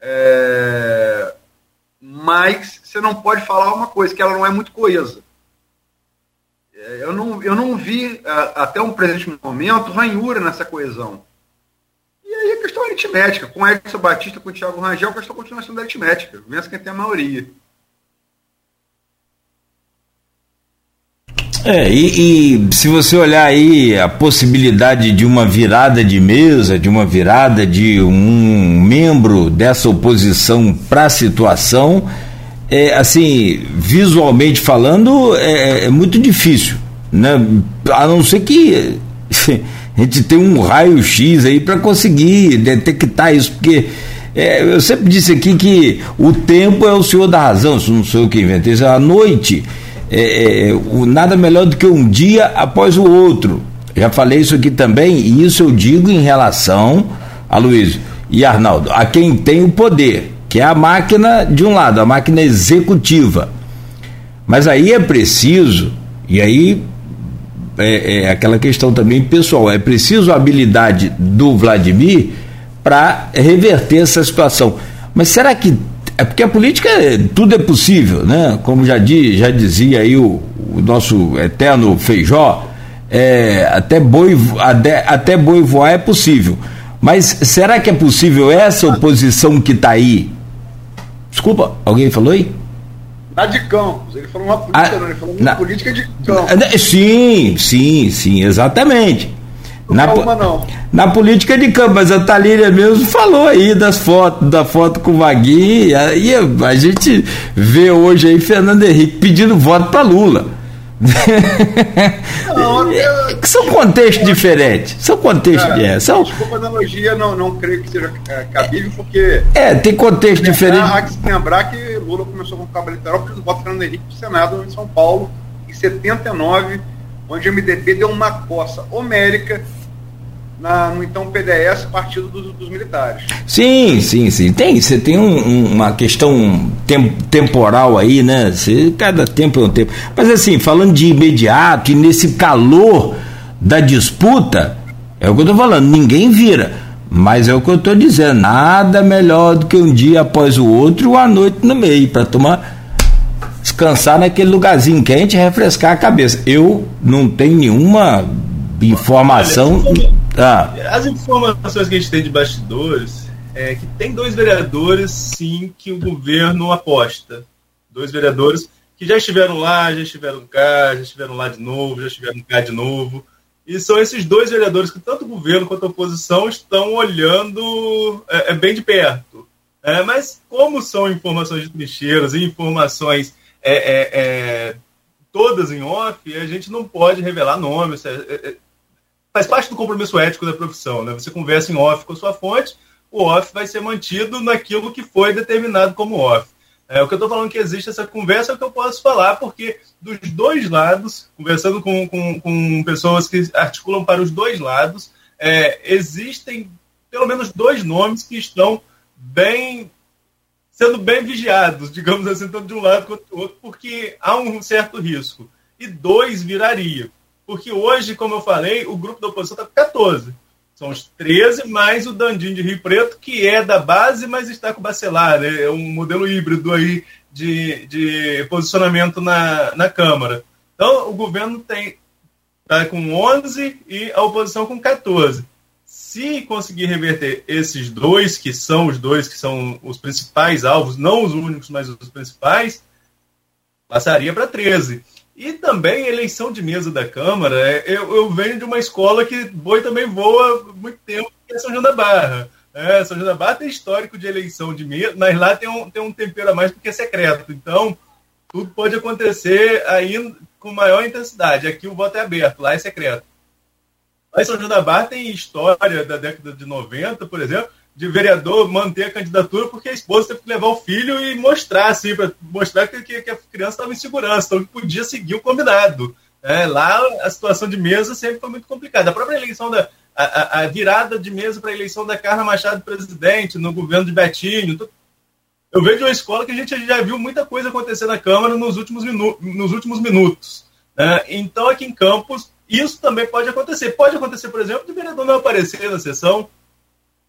É, mas você não pode falar uma coisa, que ela não é muito coesa. Eu não, eu não vi, até um presente momento, ranhura nessa coesão. E aí a questão é aritmética. Com Edson Batista, com o Thiago Rangel, a questão continua sendo aritmética. Vença quem tem a maioria. É, e, e, se você olhar aí a possibilidade de uma virada de mesa, de uma virada de um membro dessa oposição para a situação, é, assim, visualmente falando, é, é, muito difícil, né? A não ser que a gente tenha um raio-x aí para conseguir detectar isso, porque é, eu sempre disse aqui que o tempo é o senhor da razão, isso não sou eu que inventei, é a noite é, é, o, nada melhor do que um dia após o outro. Já falei isso aqui também, e isso eu digo em relação a Luiz e Arnaldo, a quem tem o poder, que é a máquina de um lado, a máquina executiva. Mas aí é preciso, e aí é, é aquela questão também pessoal, é preciso a habilidade do Vladimir para reverter essa situação. Mas será que é porque a política, tudo é possível, né? Como já, di, já dizia aí o, o nosso eterno Feijó, é, até, boi, até, até boi voar é possível. Mas será que é possível essa oposição que está aí? Desculpa, alguém falou aí? Na de Campos, ele falou uma política, ah, não, ele falou uma na, política de Campos. Né, sim, sim, sim, exatamente. Na, uma, não. na política de campo, mas a Talíria mesmo falou aí das fotos, da foto com o Vaguinho, aí a gente vê hoje aí Fernando Henrique pedindo voto para Lula. Eu, são contextos diferentes. São contextos é, diferentes. São... Desculpa a analogia, não, não creio que seja é, cabível, porque. É, tem contexto diferente. Há que se lembrar que Lula começou com o cabo eleitoral porque o voto Fernando Henrique para o Senado em São Paulo, em 79, onde o MDB deu uma coça homérica na, no então PDS, Partido dos, dos, Militares. Sim, sim, sim. Tem, você tem um, um, uma questão tem, temporal aí, né? Você, cada tempo é um tempo. Mas assim, falando de imediato e nesse calor da disputa, é o que eu estou falando, ninguém vira. Mas é o que eu estou dizendo, nada melhor do que um dia após o outro ou a noite no meio, para tomar descansar naquele lugarzinho quente e refrescar a cabeça. Eu não tenho nenhuma informação. Olha, ah. As informações que a gente tem de bastidores é que tem dois vereadores, sim, que o governo aposta. Dois vereadores que já estiveram lá, já estiveram cá, já estiveram lá de novo, já estiveram cá de novo. E são esses dois vereadores que tanto o governo quanto a oposição estão olhando é, é bem de perto. É, mas como são informações de trincheiras e informações é, é, é, todas em off, a gente não pode revelar nomes. Faz parte do compromisso ético da profissão. Né? Você conversa em off com a sua fonte, o off vai ser mantido naquilo que foi determinado como off. É, o que eu estou falando que existe essa conversa é o que eu posso falar, porque dos dois lados, conversando com, com, com pessoas que articulam para os dois lados, é, existem pelo menos dois nomes que estão bem sendo bem vigiados, digamos assim, tanto de um lado quanto do outro, porque há um certo risco. E dois viraria. Porque hoje, como eu falei, o grupo da oposição está com 14. São os 13 mais o Dandim de Rio Preto, que é da base, mas está com o Bacelar. Né? É um modelo híbrido aí de, de posicionamento na, na Câmara. Então, o governo tem está com 11 e a oposição com 14. Se conseguir reverter esses dois, que são os dois que são os principais alvos, não os únicos, mas os principais, passaria para 13. E também eleição de mesa da Câmara, é, eu, eu venho de uma escola que boi também voa muito tempo, que é São João da Barra. É, São João da Barra tem histórico de eleição de mesa, mas lá tem um, tem um tempero a mais porque é secreto. Então, tudo pode acontecer aí com maior intensidade. Aqui o voto é aberto, lá é secreto. Mas São João da Barra tem história da década de 90, por exemplo, de vereador manter a candidatura porque a esposa teve que levar o filho e mostrar, assim, para mostrar que, que, a criança estava em segurança, então que podia seguir o combinado. É, lá a situação de mesa sempre foi muito complicada. A própria eleição da. A, a virada de mesa para a eleição da Carla Machado presidente, no governo de Betinho. Eu vejo uma escola que a gente já viu muita coisa acontecer na Câmara nos últimos, nos últimos minutos. Né? Então, aqui em Campos, isso também pode acontecer. Pode acontecer, por exemplo, de vereador não aparecer na sessão,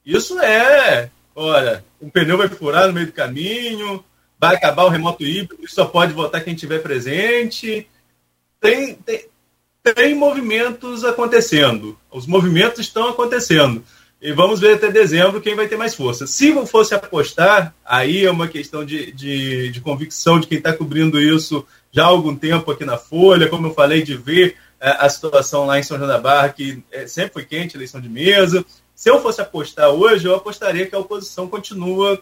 isso é, olha, um pneu vai furar no meio do caminho, vai acabar o remoto híbrido, só pode votar quem tiver presente. Tem, tem, tem movimentos acontecendo. Os movimentos estão acontecendo. E vamos ver até dezembro quem vai ter mais força. Se fosse apostar, aí é uma questão de, de, de convicção de quem está cobrindo isso já há algum tempo aqui na Folha, como eu falei, de ver é, a situação lá em São João da Barra, que é, sempre foi quente, eleição de mesa. Se eu fosse apostar hoje, eu apostaria que a oposição continua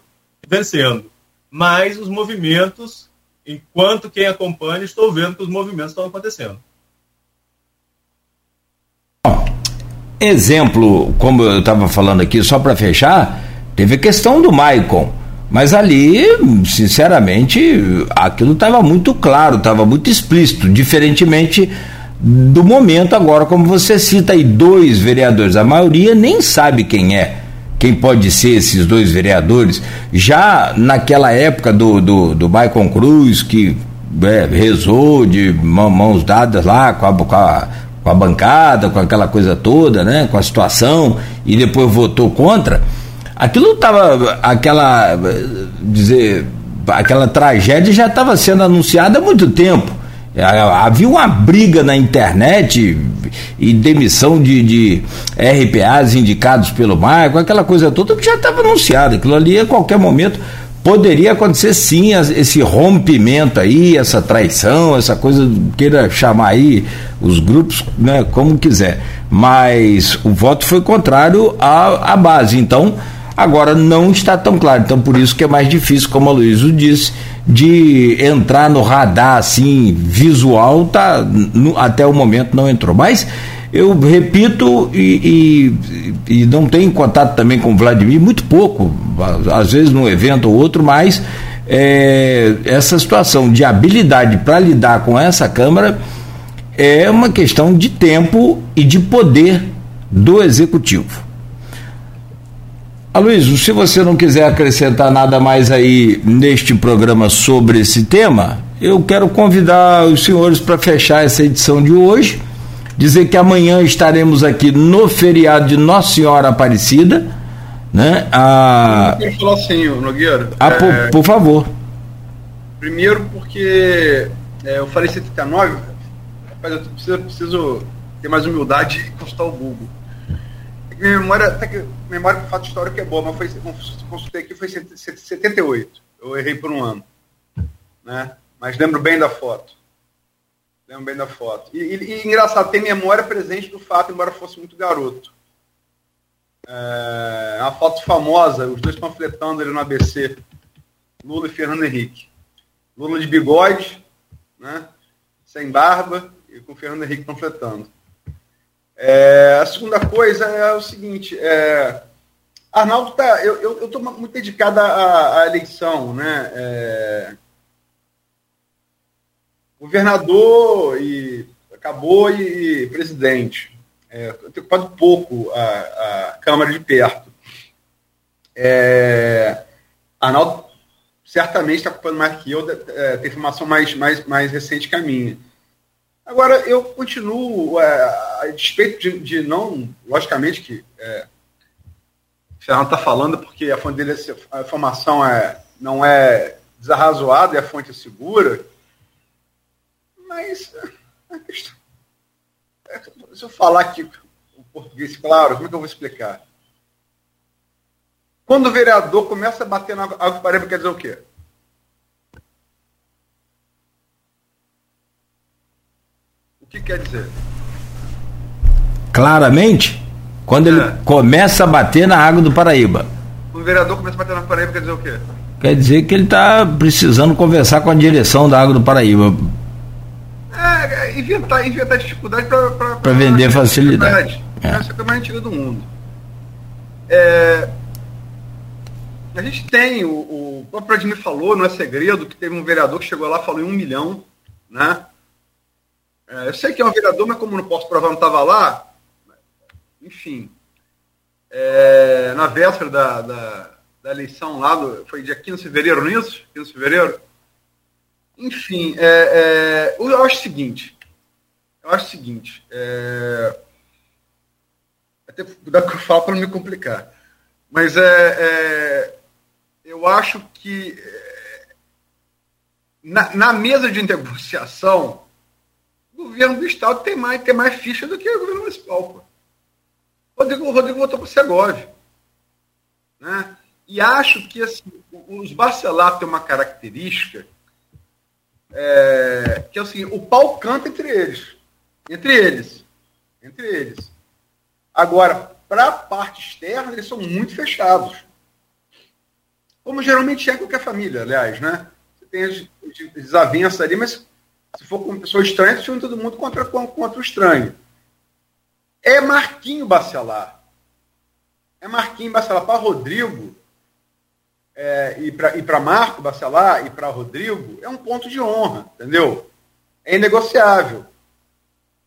vencendo. Mas os movimentos, enquanto quem acompanha, estou vendo que os movimentos estão acontecendo. Exemplo, como eu estava falando aqui, só para fechar, teve a questão do Maicon. Mas ali, sinceramente, aquilo estava muito claro, estava muito explícito, diferentemente do momento agora, como você cita aí, dois vereadores, a maioria nem sabe quem é, quem pode ser esses dois vereadores. Já naquela época do, do, do Maicon Cruz, que é, rezou de mãos dadas lá com a, com a com a bancada, com aquela coisa toda, né, com a situação, e depois votou contra, aquilo estava, aquela, dizer, aquela tragédia já estava sendo anunciada há muito tempo. Havia uma briga na internet e demissão de, de RPAs indicados pelo Marco, aquela coisa toda que já estava anunciada. Aquilo ali a qualquer momento poderia acontecer sim esse rompimento aí, essa traição, essa coisa, queira chamar aí os grupos, né, como quiser. Mas o voto foi contrário à, à base. Então, agora não está tão claro. Então, por isso que é mais difícil, como a Luísa disse, de entrar no radar assim, visual, tá, no, até o momento não entrou. Mas eu repito e, e, e, não tenho contato também com o Vladimir, muito pouco, às vezes num evento ou outro, mas é, essa situação de habilidade para lidar com essa Câmara é uma questão de tempo e de poder do Executivo. Aloysio, se você não quiser acrescentar nada mais aí neste programa sobre esse tema, eu quero convidar os senhores para fechar essa edição de hoje dizer que amanhã estaremos aqui no feriado de Nossa Senhora Aparecida, né? A... Eu falar assim, Nogueira. Ah, é... por, por, favor. Primeiro porque é, eu falei 79, mas eu preciso, preciso ter mais humildade e consultar o Google. Minha memória, até que memória com fato histórico é boa, mas foi, consultei aqui, foi 78. Eu errei por um ano. Né? Mas lembro bem da foto. Lembro bem da foto. E, e, e, engraçado, tem memória presente do fato, embora fosse muito garoto. É uma foto famosa, os dois panfletando ali no ABC. Lula e Fernando Henrique. Lula de bigode, né? sem barba, e com o Fernando Henrique panfletando. É, a segunda coisa é o seguinte, é, Arnaldo tá, eu estou muito dedicado à, à eleição, né? É, governador e acabou e, presidente. É, eu tenho ocupado pouco a, a Câmara de perto. É, Arnaldo certamente está ocupando mais que eu, é, tem informação mais, mais, mais recente que a minha. Agora, eu continuo, é, a despeito de, de, não, logicamente que é, o Fernando está falando porque a fonte dele, a informação é, não é desarrazoada e a fonte é segura, mas a questão. É, se eu falar aqui o português claro, como é que eu vou explicar? Quando o vereador começa a bater na água parede, quer dizer o quê? Que quer dizer? Claramente, quando ele é. começa a bater na água do Paraíba. O vereador começa a bater na Paraíba, quer dizer o quê? Quer dizer que ele está precisando conversar com a direção da água do Paraíba é, inventar, inventar dificuldade para vender facilidade. É. Essa é a mais antiga do mundo. É, a gente tem, o, o próprio Vladimir falou, não é segredo, que teve um vereador que chegou lá e falou em um milhão. Né? É, eu sei que é um vereador, mas como não posso provar, não estava lá. Enfim. É, na véspera da, da, da eleição lá, do, foi dia 15 de fevereiro, não é isso? 15 de fevereiro? Enfim, é, é, eu acho o seguinte. Eu acho o seguinte. É, até cuidado que eu falo para não me complicar. Mas é, é eu acho que na, na, mesa de negociação, o governo do Estado tem mais, tem mais ficha do que o governo municipal. Pô. Rodrigo, o Rodrigo votou para o Segov. Né? E acho que assim, os Barcelar têm uma característica é, que é assim, o pau canta entre eles. Entre eles. Entre eles. Agora, para a parte externa, eles são muito fechados. Como geralmente é qualquer família, aliás, né? Você tem as desavenças ali, mas se for com pessoa estranha, você todo mundo contra, contra o estranho. É Marquinho Bacelar. É Marquinho Bacelar. Para Rodrigo, é, e para Marco Bacelar e para Rodrigo, é um ponto de honra, entendeu? É inegociável.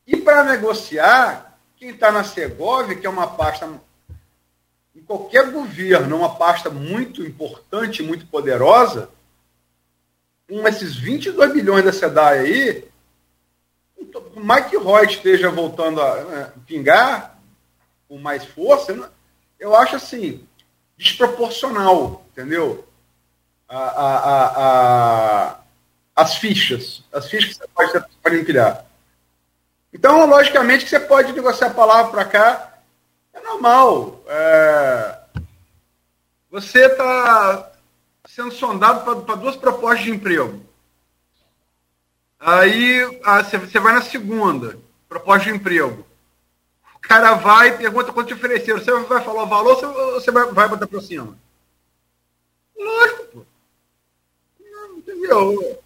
E para negociar, quem está na Segovia, que é uma pasta, em qualquer governo, uma pasta muito importante, muito poderosa, com esses 22 bilhões da SEDAI aí, o Mike Roy esteja voltando a né, pingar com mais força, eu acho assim, desproporcional, entendeu? A, a, a, as fichas, as fichas que você pode, pode empilhar. Então, logicamente, que você pode negociar a palavra para cá, é normal. É... Você está sendo sondado para duas propostas de emprego. Aí você vai na segunda, proposta de emprego. O cara vai e pergunta quanto te ofereceram. Você vai falar o valor ou você vai, vai botar para cima? Lógico, pô. Entendeu?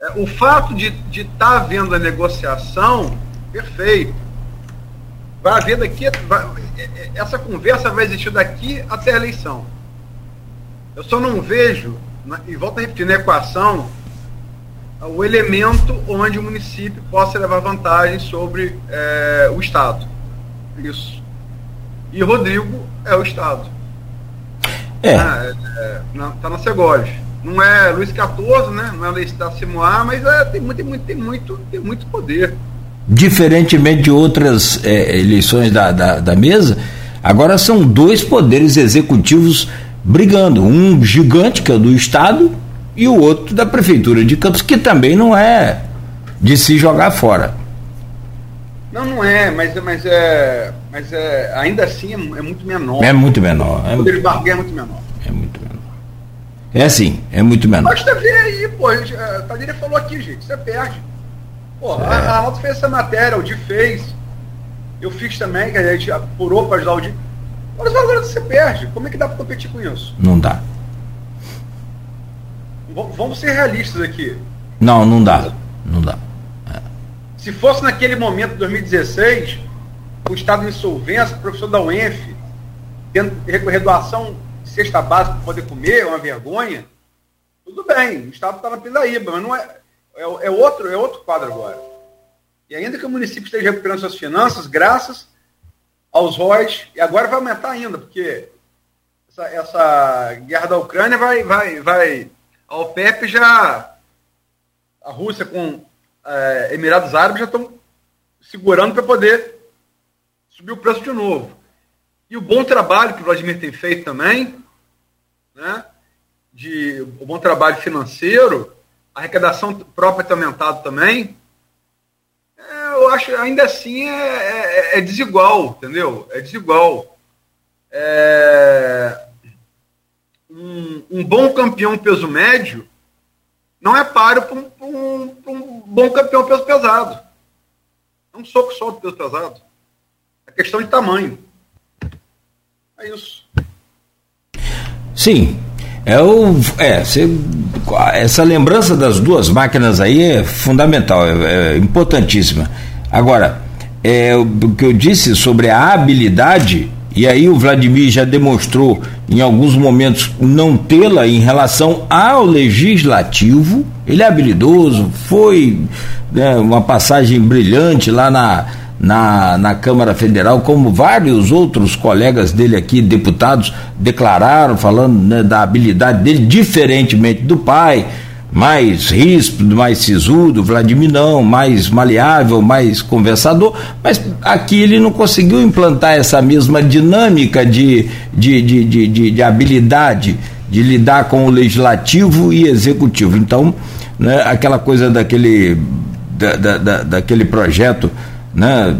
É, o fato de estar de tá havendo a negociação, perfeito. Vai haver daqui. Vai, é, é, essa conversa vai existir daqui até a eleição. Eu só não vejo, e volto a repetir, na equação, o elemento onde o município possa levar vantagem sobre é, o Estado. Isso. E Rodrigo é o Estado. É. Ah, é, tá na Segov. Não é Luiz XIV, né? Não é Luiz da Simoá, mas é, tem, muito, tem, muito, tem, muito, tem muito poder. Diferentemente de outras é, eleições da, da, da mesa, agora são dois poderes executivos brigando. Um gigante, que é do Estado, e o outro da Prefeitura de Campos, que também não é de se jogar fora. Não, não é, mas, mas, é, mas é, ainda assim é, é muito menor. É muito menor. É o poder de barganha é muito menor. É muito menor. É assim, é muito menor. Basta ver aí, pô. A Tadíria falou aqui, gente, você perde. Pô, é. a, a Alto fez essa matéria, o Di fez. Eu fiz também, que a gente apurou para ajudar o Di. Valores que você perde. Como é que dá para competir com isso? Não dá. Vamos ser realistas aqui. Não, não dá. Não dá. Se fosse naquele momento, 2016, o Estado em insolvência, o professor da UENF, tendo recorrer doação de cesta básica para poder comer, é uma vergonha, tudo bem, o Estado está na pindaíba, mas não é, é, é, outro, é outro quadro agora. E ainda que o município esteja recuperando suas finanças, graças aos ROIs, e agora vai aumentar ainda, porque essa, essa guerra da Ucrânia vai, vai, vai. A OPEP já. A Rússia com é, Emirados Árabes já estão segurando para poder subir o preço de novo. E o bom trabalho que o Vladimir tem feito também, né, de, o bom trabalho financeiro, a arrecadação própria tem aumentado também, acho ainda assim é, é, é, desigual, entendeu? É desigual. É, um, um bom campeão peso médio não é páreo para um, um, um, bom campeão peso pesado. É um soco só do peso pesado. É questão de tamanho. É isso. Sim. É o, é, cê, essa lembrança das duas máquinas aí é fundamental, é, é importantíssima. Agora, é, o que eu disse sobre a habilidade e aí o Vladimir já demonstrou em alguns momentos não tê-la em relação ao legislativo. Ele é habilidoso, foi né, uma passagem brilhante lá na, na, na Câmara Federal, como vários outros colegas dele aqui, deputados, declararam, falando né, da habilidade dele, diferentemente do pai mais ríspido, mais sisudo, Vladimir não, mais maleável, mais conversador, mas aqui ele não conseguiu implantar essa mesma dinâmica de, de, de, de, de, de habilidade de lidar com o legislativo e executivo. Então, né, aquela coisa daquele, da, da, da, daquele projeto né,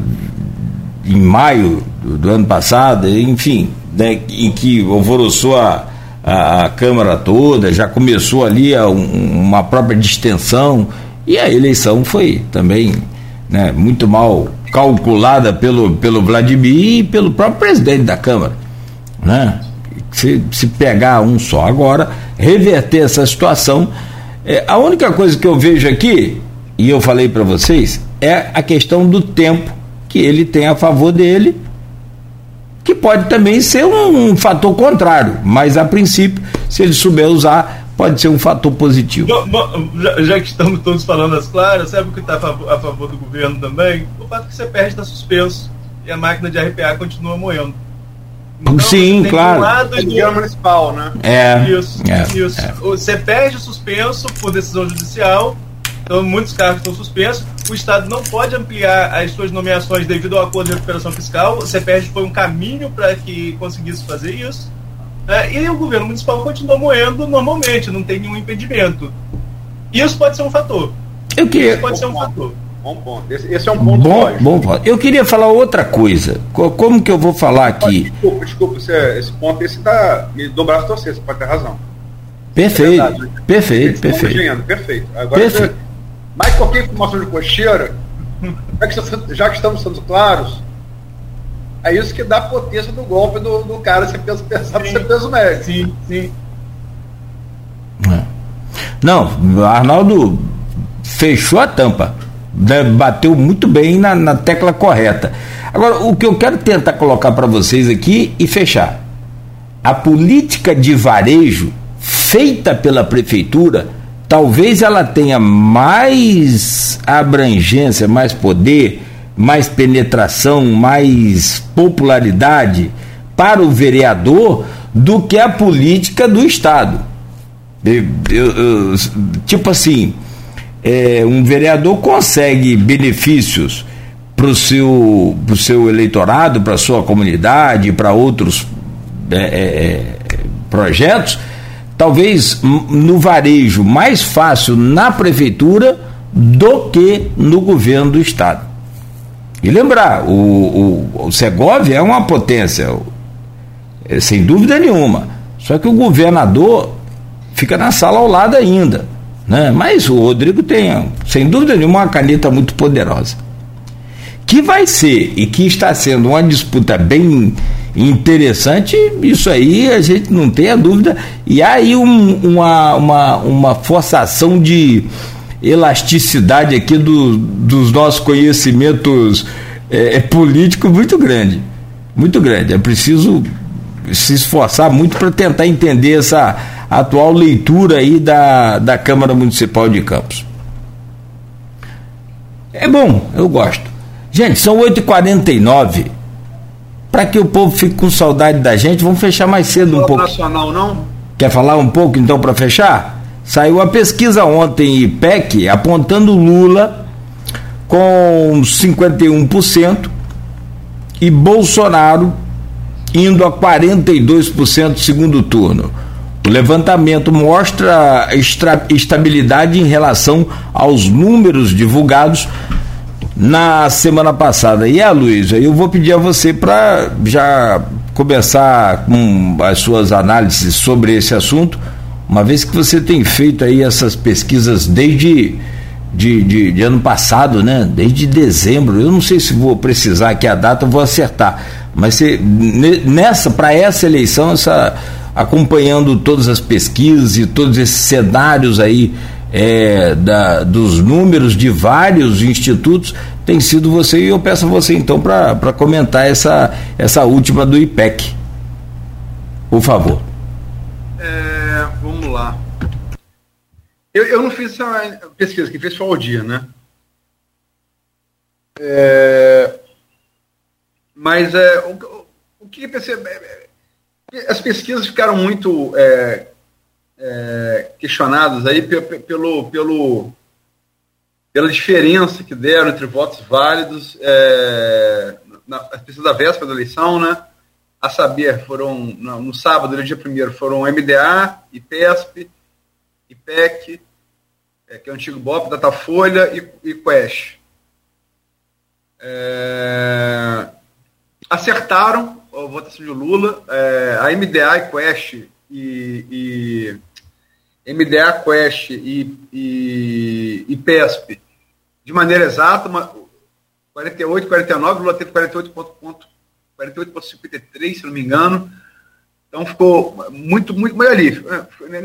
em maio do, do ano passado, enfim, né, em que alvoroçou a, a, a, Câmara toda, já começou ali a, um, uma própria distensão, e a eleição foi também né, muito mal calculada pelo, pelo Vladimir e pelo próprio presidente da Câmara. Né? Se, se pegar um só agora, reverter essa situação. É, a única coisa que eu vejo aqui, e eu falei para vocês, é a questão do tempo que ele tem a favor dele, que pode também ser um, um fator contrário, mas a princípio, se ele souber usar, pode ser um fator positivo. Bom, já, já, que estamos todos falando as claras, sabe o que está a favor, a favor do governo também? O fato que você perde está suspenso e a máquina de RPA continua moendo. Então, Sim, claro. Um lado é do... municipal, né? É. Isso, é, isso. É. Você perde suspenso por decisão judicial, então muitos cargos estão suspensos. O Estado não pode ampliar as suas nomeações devido ao acordo de recuperação fiscal. O CEPERJ foi um caminho para que conseguisse fazer isso. É, e o governo municipal continua moendo normalmente, não tem nenhum impedimento. Isso pode ser um fator. Eu queria... Isso pode ser um fator. Bom ponto. Esse, esse é um ponto bom, bom ponto. Eu queria falar outra coisa. Como que eu vou falar aqui? Desculpa, desculpa, esse, esse ponto esse dá me do braço torcer, você pode ter razão. Perfeito, é verdade, perfeito, perfeito. perfeito. Agora, perfeito. Você, mais qualquer informação de cocheira, já que, já que estamos sendo claros, é isso que dá potência do golpe do, do cara ser peso pesado ser peso médio. Sim, sim. É. Não, Arnaldo fechou a tampa. Né, bateu muito bem na, na tecla correta. Agora, o que eu quero tentar colocar para vocês aqui e fechar. A política de varejo feita pela prefeitura, talvez ela tenha mais abrangência, mais poder, mais penetração, mais popularidade para o vereador do que a política do Estado. Eu, eu, eu, tipo assim, é, um vereador consegue benefícios para o seu, pro seu eleitorado, para sua comunidade, para outros é, é, é, projetos, talvez no varejo mais fácil na prefeitura do que no governo do estado. E lembrar, o, o, o Segovia é uma potência, é, sem dúvida nenhuma. Só que o governador fica na sala ao lado ainda. Né? Mas o Rodrigo tem, sem dúvida nenhuma, uma caneta muito poderosa. Que vai ser e que está sendo uma disputa bem interessante, isso aí a gente não tem a dúvida. E aí um, uma, uma, uma forçação de elasticidade aqui do, dos nossos conhecimentos é, é políticos muito grande. Muito grande. É preciso se esforçar muito para tentar entender essa atual leitura aí da, da Câmara Municipal de Campos. É bom, eu gosto. Gente, são 8h49. Para que o povo fique com saudade da gente, vamos fechar mais cedo um pouco. Nacional, não? Quer falar um pouco então para fechar? Saiu a pesquisa ontem, IPEC, apontando Lula com 51% e Bolsonaro indo a 42% segundo turno. O levantamento mostra estabilidade em relação aos números divulgados na semana passada. E a Luísa, eu vou pedir a você para já começar com as suas análises sobre esse assunto, uma vez que você tem feito aí essas pesquisas desde de, de, de ano passado, né? Desde dezembro. Eu não sei se vou precisar aqui a data, vou acertar. Mas você, nessa, para essa eleição, essa acompanhando todas as pesquisas e todos esses cenários aí é, da, dos números de vários institutos, tem sido você, e eu peço a você então para comentar essa, essa última do IPEC. Por favor. É, vamos lá. Eu, eu não fiz essa pesquisa, que fez foi o dia, né? É, mas é, o, o que percebe as pesquisas ficaram muito é, é, questionadas aí pelo, pelo, pela diferença que deram entre votos válidos é, na pesquisa da véspera da eleição, né? A saber, foram no, no sábado, no dia primeiro, foram MDA, IPESP, IPEC, é, que é o antigo BOP, Datafolha e, e Quest. É, acertaram a votação de Lula. É, a MDA e Quest e, e MDA, Quest e, e, e PESP de maneira exata, uma, 48, 49, Lula teve 48,53, 48, se não me engano. Então ficou muito, muito, muito ali.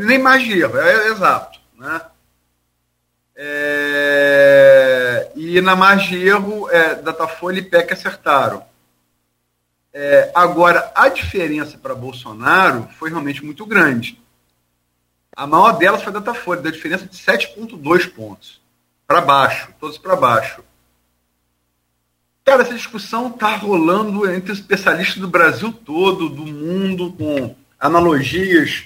Nem mais de erro, é, é exato. Né? É, e na margem de erro, é, Datafolha e PEC acertaram. É, agora, a diferença para Bolsonaro foi realmente muito grande. A maior delas foi a Datafolha, da diferença de 7,2 pontos. Para baixo, todos para baixo. Cara, essa discussão está rolando entre especialistas do Brasil todo, do mundo, com analogias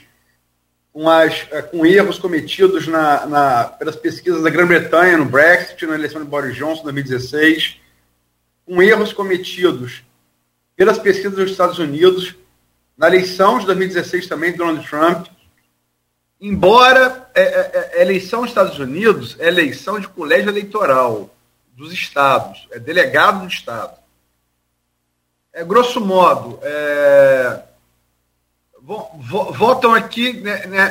com, as, é, com erros cometidos na, na, pelas pesquisas da Grã-Bretanha no Brexit, na eleição de Boris Johnson em 2016, com erros cometidos pelas pesquisas dos Estados Unidos, na eleição de 2016 também, Donald Trump. Embora a é, é, é, eleição dos Estados Unidos é eleição de colégio eleitoral dos estados, é delegado do estado. É, grosso modo, é, votam aqui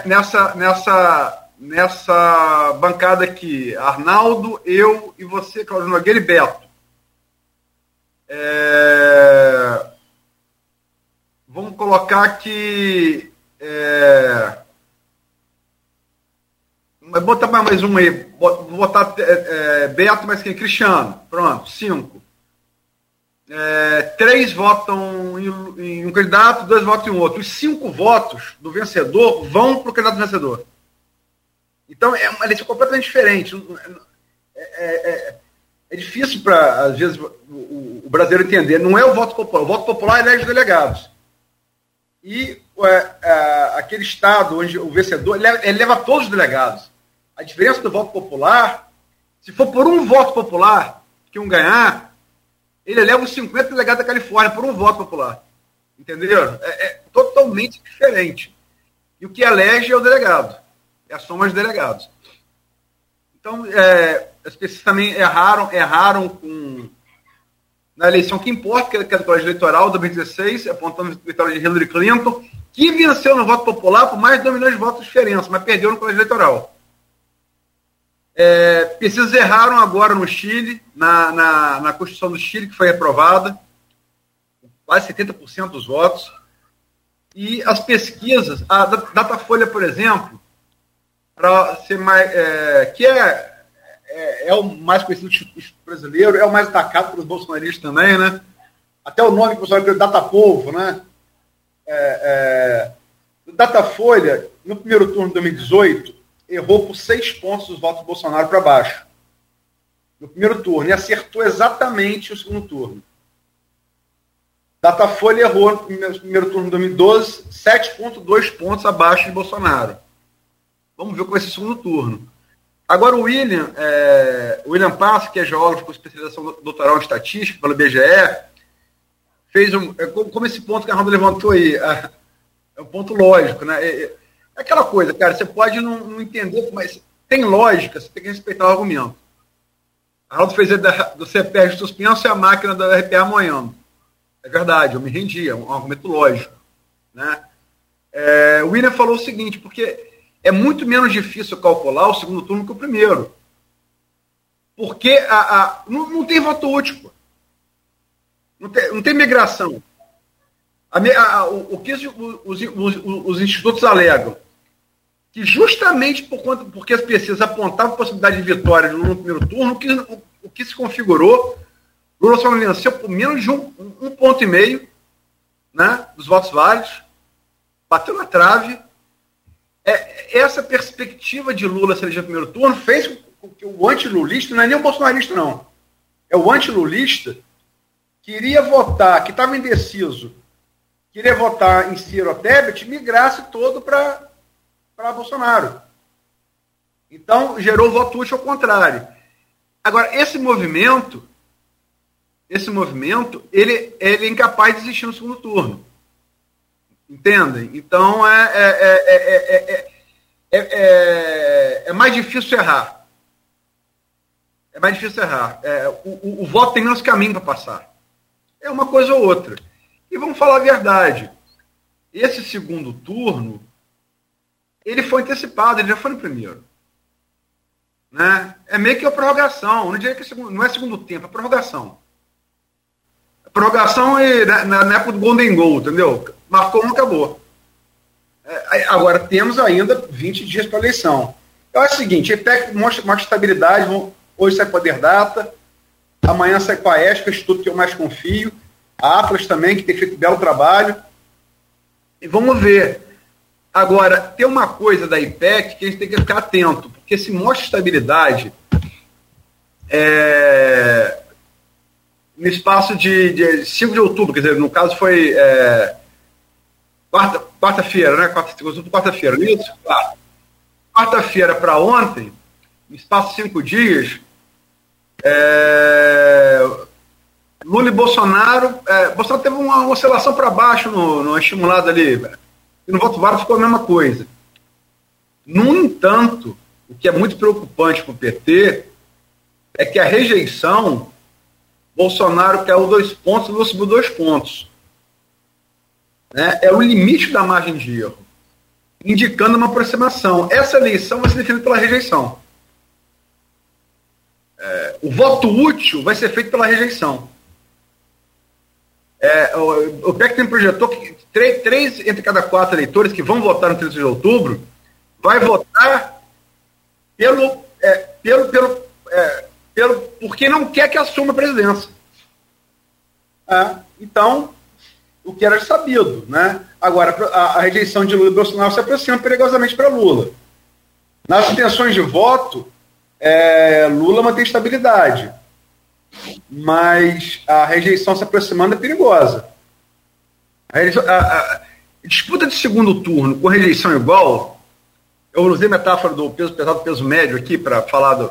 nessa, nessa, nessa bancada aqui, Arnaldo, eu e você, Claudio Nogueira e Beto. É, vamos colocar aqui. É, botar mais um aí. Vou botar é, é, Beto, mas quem? Cristiano. Pronto, cinco. É, três votam em, em, um candidato, dois votam em outro. Os cinco votos do vencedor vão para o candidato vencedor. Então é uma eleição completamente diferente. É, é, é, é difícil para, às vezes, o, o, brasileiro entender. Não é o voto popular. O voto popular elege os delegados. E é, aquele estado onde o vencedor ele leva, leva todos os delegados. A diferença do voto popular, se for por um voto popular que um ganhar, ele eleva os 50 delegados da Califórnia por um voto popular. Entenderam? É, é, totalmente diferente. E o que elege é o delegado. É a soma de delegados. Então, é, as pessoas também erraram, erraram com, na eleição que importa, que é a colégio eleitoral de 2016, apontando a vitória de Hillary Clinton, que venceu no voto popular por mais de 2 milhões de votos de diferença, mas perdeu no colégio eleitoral. É, pesquisas erraram agora no Chile, na, na, na Constituição do Chile, que foi aprovada, quase 70% dos votos. E as pesquisas, a Datafolha, por exemplo, para ser mais. É, que é, é, é, o mais conhecido brasileiro, é o mais atacado pelos bolsonaristas também, né? Até o nome que o pessoal Data Datapovo, né? É, é, Datafolha, no primeiro turno de 2018, errou por seis pontos os votos do Bolsonaro para baixo. No primeiro turno. E acertou exatamente o segundo turno. Datafolha errou no primeiro turno de 2012, 7,2 pontos abaixo de Bolsonaro. Vamos ver como vai ser o segundo turno. Agora o William, é, William Passo, que é geólogo com especialização doutoral em estatística pelo BGE, fez um. É, como esse ponto que a Ronda levantou aí, é, é um ponto lógico, né? É, é aquela coisa, cara, você pode não, não, entender, mas tem lógica, você tem que respeitar o argumento. Arnaldo fez do CPR suspenso e a máquina da RPA amanhã. É verdade, eu me rendi, é um argumento lógico. Né? É, o William falou o seguinte, porque é muito menos difícil calcular o segundo turno que o primeiro. Porque a, a não, não, tem voto útil. Pô. Não tem, não tem migração. A, a, o, o, que os, os, os, os, institutos alegam? Que justamente por conta, porque as pesquisas apontavam a possibilidade de vitória no primeiro turno, que, o, o que se configurou, Lula só venceu por menos de um, um ponto e meio né, dos votos válidos, bateu na trave. É, essa perspectiva de Lula se eleger primeiro turno fez com que o antilulista, não é nem o bolsonarista, não, é o antilulista, queria votar, que estava indeciso queria votar em Ciro Tebet, migrasse todo para Bolsonaro. Então, gerou voto útil ao contrário. Agora, esse movimento, esse movimento, ele, ele é incapaz de existir no segundo turno. Entendem? Então, é, é, é, é, é, é, é mais difícil errar. é mais difícil errar. É, o, o, voto tem menos caminho para passar. É uma coisa ou outra. E vamos falar a verdade. Esse segundo turno, ele foi antecipado, ele já foi no primeiro. Né? É meio que a prorrogação. Não, diria que é segundo, não é segundo tempo, é prorrogação. A prorrogação é na, na, época do Golden Goal, entendeu? Marcou, não acabou. É, agora, temos ainda 20 dias para a eleição. Eu acho o seguinte, EPEC mostra, estabilidade, hoje sai Poder Data, amanhã sai com a ESCA, estudo que eu mais confio, a Atlas também, que tem feito um belo trabalho. E vamos ver. Agora, tem uma coisa da IPEC que a gente tem que ficar atento, porque se mostra estabilidade é, no espaço de, de 5 de outubro, quer dizer, no caso foi é, quarta-feira, quarta né? Quarta-feira, quarta-feira, é isso? Quarta-feira para ontem, no espaço de cinco dias, é, Lula e Bolsonaro. É, Bolsonaro teve uma oscilação para baixo no, no estimulado ali. E no voto válido ficou a mesma coisa. No entanto, o que é muito preocupante para o PT é que a rejeição, Bolsonaro caiu dois pontos, Lula subiu dois pontos. Né? É o limite da margem de erro, indicando uma aproximação. Essa eleição vai ser definida pela rejeição. É, o voto útil vai ser feito pela rejeição. É, o, o PEC tem projetou que três, três entre cada quatro eleitores que vão votar no 30 de outubro vai votar pelo, é, pelo, pelo, é, pelo porque não quer que assuma a presidência. É, então, o que era sabido. Né? Agora, a, a rejeição de Lula e Bolsonaro se aproxima perigosamente para Lula. Nas intenções de voto, é, Lula mantém estabilidade mas a rejeição se aproximando é perigosa. A, a, a, disputa de segundo turno com rejeição igual, eu usei a metáfora do peso pesado peso médio aqui para falar do.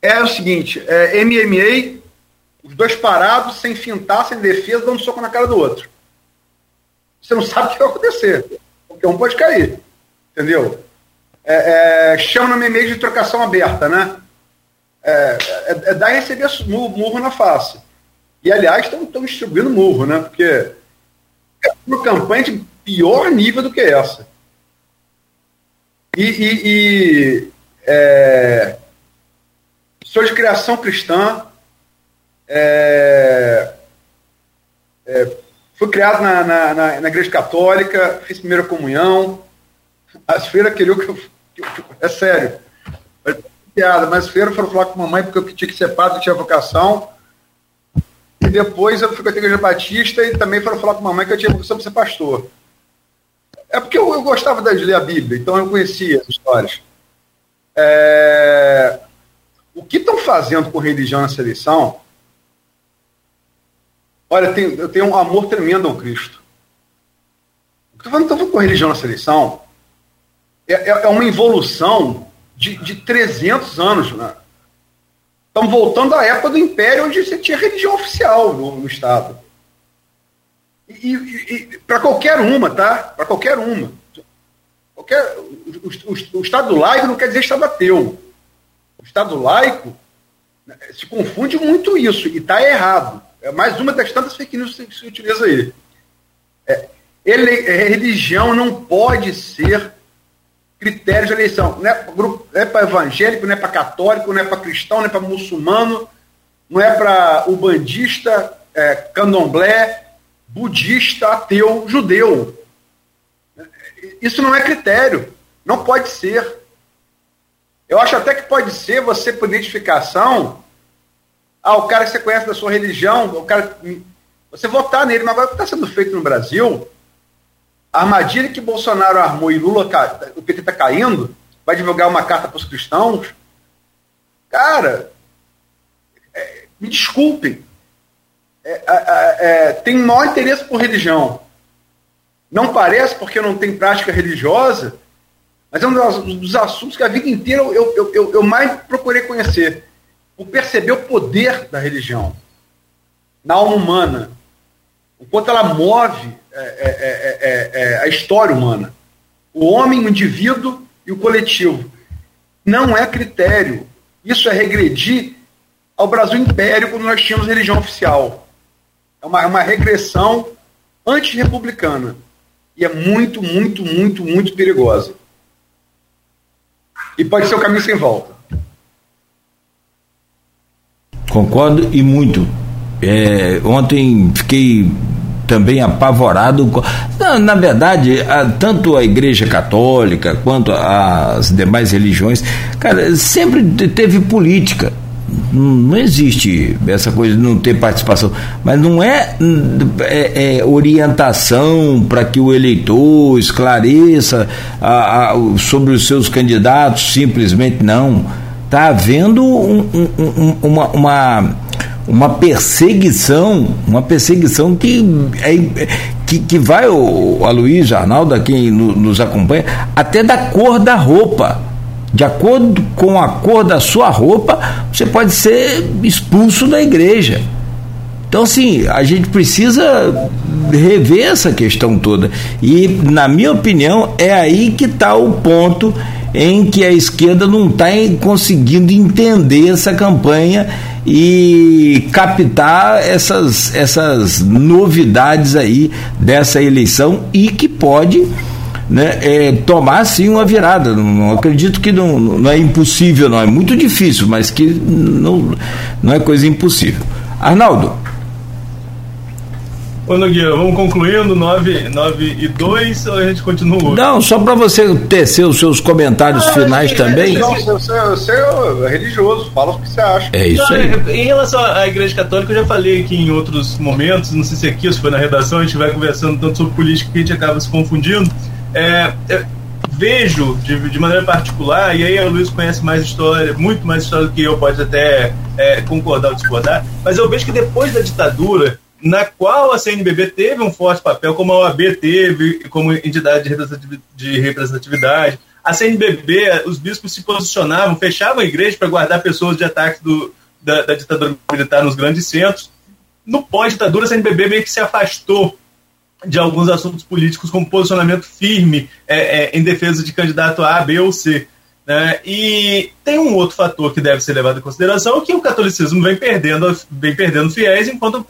É o seguinte: é MMA, os dois parados, sem fintar, sem defesa, dando soco na cara do outro. Você não sabe o que vai acontecer. Porque um pode cair. Entendeu? É, é, chama no MMA de trocação aberta, né? é, é, é dar e receber murro na face. E, aliás, estão distribuindo murro, né? Porque é uma campanha de pior nível do que essa. E, e, e é, sou de criação cristã, é, é, fui criado na, na, na, na, igreja católica, fiz primeira comunhão, as feiras queriam que eu. Que eu é sério piada, mas feira foram falar com a mamãe porque eu tinha que ser padre, tinha vocação. E depois eu fui com a igreja batista e também foram falar com a mamãe que eu tinha vocação para ser pastor. É porque eu, eu gostava de ler a Bíblia, então eu conhecia as histórias. É... O que estão fazendo com religião nessa eleição? Olha, tenho, eu tenho um amor tremendo ao Cristo. O que estão fazendo com religião nessa eleição é, é, é uma evolução de, de 300 anos. Né? Estamos voltando à época do Império, onde você tinha religião oficial no, no Estado. E, e, e para qualquer uma, tá? Para qualquer uma. Qualquer, o, o, o, Estado laico não quer dizer Estado ateu. O Estado laico né, se confunde muito isso, e está errado. É mais uma das tantas fake news que se utiliza aí. É, ele, é, religião não pode ser critérios de eleição. Não é para é evangélico, não é para católico, não é para cristão, não é para muçulmano, não é para ubandista, é, candomblé, budista, ateu, judeu. Isso não é critério. Não pode ser. Eu acho até que pode ser você, por identificação, ah, o cara que você conhece da sua religião, o cara. Você votar nele, mas agora o que está sendo feito no Brasil a armadilha que Bolsonaro armou e Lula, o PT está caindo, vai divulgar uma carta para os cristãos. Cara, é, me desculpem, é, é, tem maior interesse por religião. Não parece porque não tem prática religiosa, mas é um dos, dos assuntos que a vida inteira eu, eu, eu, eu mais procurei conhecer. Por perceber o poder da religião na alma humana, o quanto ela move é é, é, é, é, a história humana. O homem, o indivíduo e o coletivo. Não é critério. Isso é regredir ao Brasil Império quando nós tínhamos religião oficial. É uma, é uma regressão antirrepublicana. E é muito, muito, muito, muito perigosa. E pode ser o caminho sem volta. Concordo e muito. É, ontem fiquei também apavorado. Na, na verdade, a, tanto a Igreja Católica quanto as demais religiões, cara, sempre teve política. Não existe essa coisa de não ter participação, mas não é, é, é orientação para que o eleitor esclareça a, a, sobre os seus candidatos, simplesmente não. Está havendo um, um, um, uma, uma uma perseguição, uma perseguição que, é, que, que vai, o, a Luiz Arnaldo, quem nos acompanha, até da cor da roupa. De acordo com a cor da sua roupa, você pode ser expulso da igreja. Então, assim, a gente precisa rever essa questão toda. E, na minha opinião, é aí que está o ponto em que a esquerda não está conseguindo entender essa campanha e captar essas, essas novidades aí dessa eleição e que pode né, é, tomar sim uma virada. Não, não, acredito que não, não é impossível, não é muito difícil, mas que não, não é coisa impossível. Arnaldo. Ô Nogueira, vamos concluindo, 9, 9 e 2 ou a gente continua? Não, só para você tecer os seus comentários ah, finais é, também. Não, você, você é religioso, fala o que você acha. É isso aí. Em relação à Igreja Católica, eu já falei aqui em outros momentos, não sei se aqui ou se foi na redação, a gente vai conversando tanto sobre política que a gente acaba se confundindo. É, é, vejo de, de, maneira particular, e aí o Luiz conhece mais história, muito mais história do que eu, pode até é, concordar ou discordar, mas eu vejo que depois da ditadura na qual a CNBB teve um forte papel, como a OAB teve, como entidade de representatividade. A CNBB, os bispos se posicionavam, fechavam a igreja para guardar pessoas de ataque do, da, da ditadura militar nos grandes centros. No pós-ditadura, a CNBB meio que se afastou de alguns assuntos políticos, como posicionamento firme é, é, em defesa de candidato A, B ou C. Né? E tem um outro fator que deve ser levado em consideração, que o catolicismo vem perdendo, vem perdendo fiéis, enquanto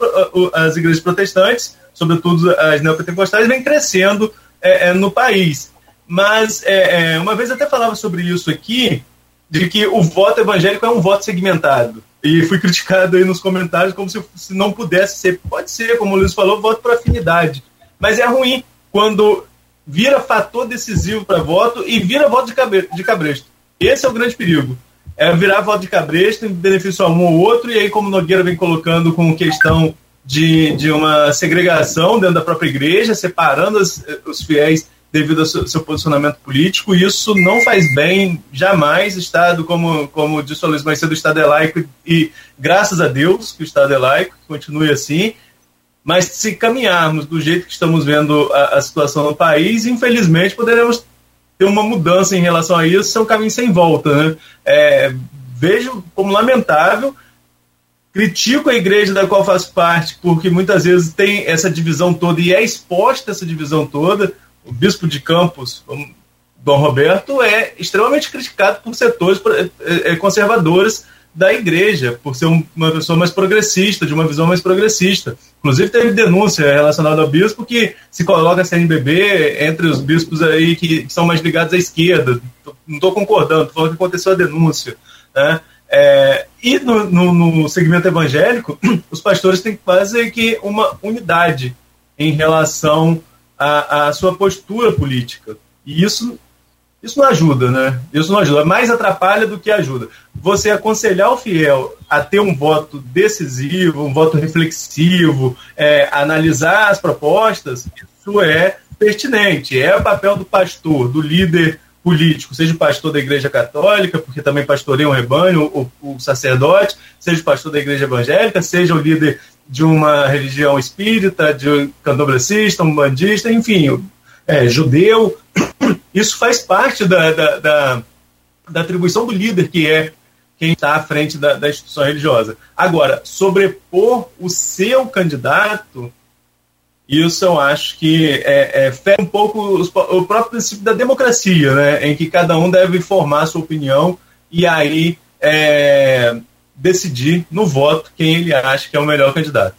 as igrejas protestantes, sobretudo as neopentecostais, vêm crescendo é, é, no país. Mas é, é, uma vez até falava sobre isso aqui, de que o voto evangélico é um voto segmentado. E fui criticado aí nos comentários como se, se não pudesse ser. Pode ser, como o Luiz falou, voto por afinidade. Mas é ruim quando vira fator decisivo para voto e vira voto de, cabresto. Esse é o grande perigo. É virar voto de cabresto em benefício a um ou outro, e aí, como Nogueira vem colocando com questão de, de uma segregação dentro da própria igreja, separando as, os fiéis devido ao seu, seu, posicionamento político, isso não faz bem jamais. Estado, como, como disse o Luiz mais cedo, o Estado é laico e graças a Deus que o Estado é laico, continue assim. Mas se caminharmos do jeito que estamos vendo a, a situação no país, infelizmente poderemos ter uma mudança em relação a isso, é um caminho sem volta. Né? É, vejo como lamentável, critico a igreja da qual faço parte, porque muitas vezes tem essa divisão toda e é exposta essa divisão toda. O bispo de Campos, Dom Roberto, é extremamente criticado por setores é, é, conservadores da igreja, por ser uma pessoa mais progressista, de uma visão mais progressista. Inclusive teve denúncia relacionada ao bispo que se coloca a CNBB entre os bispos aí que, são mais ligados à esquerda. Não estou concordando, falando que aconteceu a denúncia. Né? É, e no, no, no, segmento evangélico, os pastores têm quase que uma unidade em relação à, à sua postura política. E isso isso não ajuda, né? Isso não ajuda. Mais atrapalha do que ajuda. Você aconselhar o fiel a ter um voto decisivo, um voto reflexivo, é, analisar as propostas, isso é pertinente. É o papel do pastor, do líder político, seja pastor da Igreja Católica, porque também pastoreia um rebanho, o, o sacerdote, seja pastor da Igreja Evangélica, seja o líder de uma religião espírita, de um candomblessista, um bandista, enfim, é, judeu, isso faz parte da, da, da, da atribuição do líder, que é quem está à frente da, da, instituição religiosa. Agora, sobrepor o seu candidato, isso eu acho que é, é fere um pouco os, o próprio princípio da democracia, né, em que cada um deve formar sua opinião e aí é, decidir no voto quem ele acha que é o melhor candidato.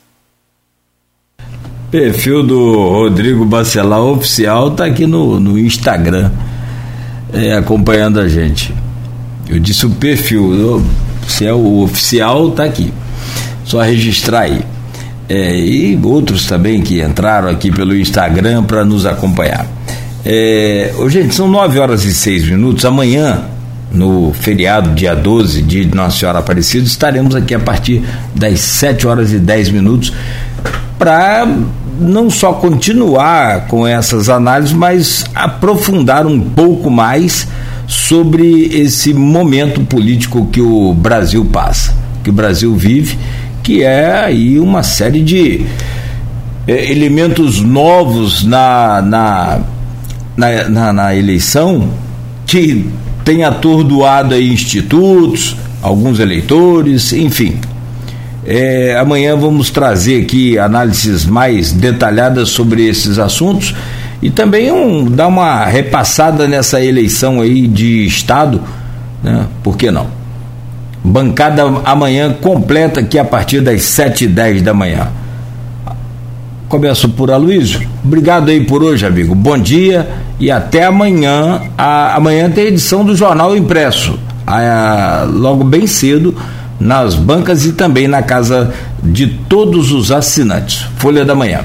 Perfil do Rodrigo Bacelar oficial está aqui no, no Instagram, é, acompanhando a gente. Eu disse o perfil, se é o oficial, está aqui. Só registrar aí. É, e outros também que entraram aqui pelo Instagram para nos acompanhar. É, gente, são 9 horas e 6 minutos. Amanhã, no feriado, dia 12 de Nossa Senhora Aparecida, estaremos aqui a partir das 7 horas e 10 minutos para não só continuar com essas análises, mas aprofundar um pouco mais sobre esse momento político que o Brasil passa, que o Brasil vive, que é aí uma série de é, elementos novos na, na, na, na, na eleição que tem atordoado aí institutos, alguns eleitores, enfim. É, amanhã vamos trazer aqui análises mais detalhadas sobre esses assuntos e também um, dar uma repassada nessa eleição aí de Estado, né? Por que não? Bancada amanhã completa aqui a partir das 7h10 da manhã. Começo por Aloysio. Obrigado aí por hoje, amigo. Bom dia e até amanhã. A, amanhã tem edição do Jornal Impresso. A, logo bem cedo nas bancas e também na casa de todos os assinantes. Folha da Manhã.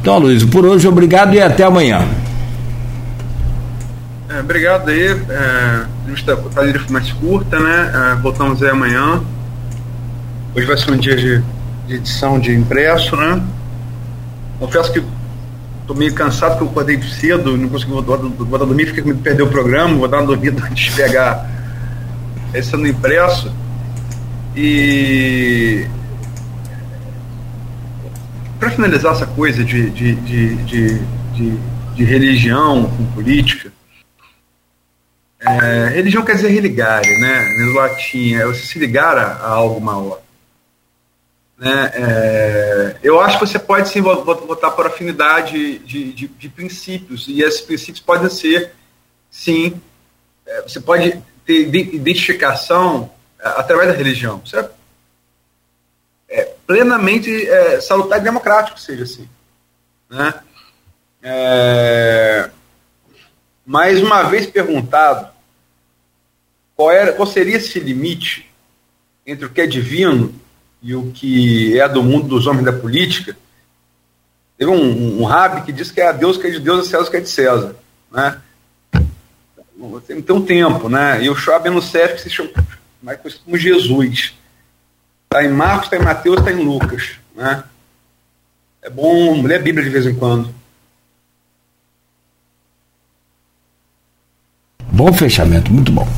Então, Luiz, por hoje, obrigado e até amanhã. É, obrigado aí. É, a foi mais curta, né? É, voltamos aí amanhã. Hoje vai ser um dia de, de edição de impresso, né? Confesso que estou meio cansado porque eu acordei cedo, não consegui voltar, a dormir, fiquei com medo de perder o programa, vou dar uma dormida antes de pegar esse no impresso. E para finalizar essa coisa de, de, de, de, religião com política, é, religião quer dizer religare, né? No latim, é você se ligar a, algo maior. Né? É, eu acho que você pode sim votar por afinidade de, de, de princípios, e esses princípios podem ser, sim, é, você pode ter identificação através da religião. Isso é, é plenamente é, salutar e democrático, seja assim. Né? É, mais uma vez perguntado qual, era, qual seria esse limite entre o que é divino e o que é do mundo dos homens da política, teve um, um, um que diz que é a Deus que é de Deus, a César que é de César. Né? Tem, tem um tempo, né? E o Schwab no CEF se chama mais conhecido como Jesus. Está em Marcos, está em Mateus, está em Lucas. Né? É bom ler a Bíblia de vez em quando. Bom fechamento, muito bom.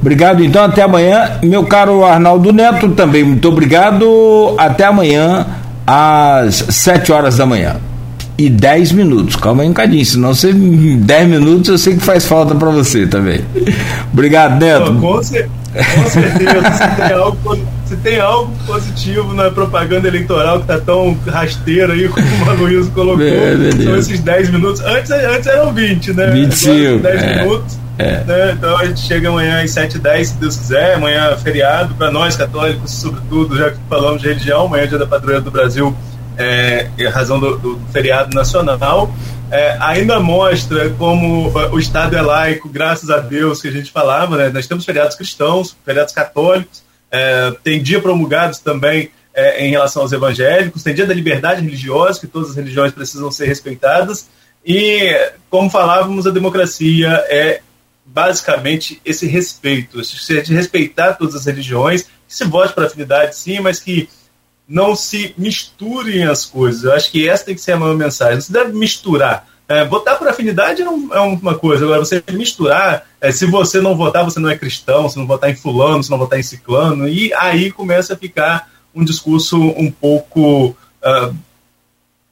Obrigado, então, até amanhã. Meu caro Arnaldo Neto, também muito obrigado. Até amanhã, às 7 horas da manhã. E 10 minutos, calma aí um cadinho, senão você, 10 minutos eu sei que faz falta para você também. Obrigado, Neto. com certeza. Com certeza, se tem, algo, se tem algo positivo na propaganda eleitoral que tá tão rasteira aí, como o Luiz colocou, é, são esses 10 minutos. Antes, antes eram 20, né? 25. 10 é, minutos. É. Né? Então a gente chega amanhã às 7h10, se Deus quiser. Amanhã é feriado, para nós católicos, sobretudo, já que falamos de religião, amanhã é dia da padroeira do Brasil, é, em razão do, do feriado nacional é, ainda mostra como o Estado é laico, graças a Deus que a gente falava, né? Nós temos feriados cristãos, feriados católicos, é, tem dia promulgados também é, em relação aos evangélicos, tem dia da liberdade religiosa, que todas as religiões precisam ser respeitadas, e, como falávamos, a democracia é basicamente esse respeito, de respeitar todas as religiões, que se vote para afinidade, sim, mas que não se misturem as coisas. Eu acho que essa tem que ser a maior mensagem. Não se deve misturar. É, votar por afinidade não é uma coisa, agora você misturar, é, se você não votar, você não é cristão, se não votar em fulano, se não votar em ciclano, e aí começa a ficar um discurso um pouco, uh,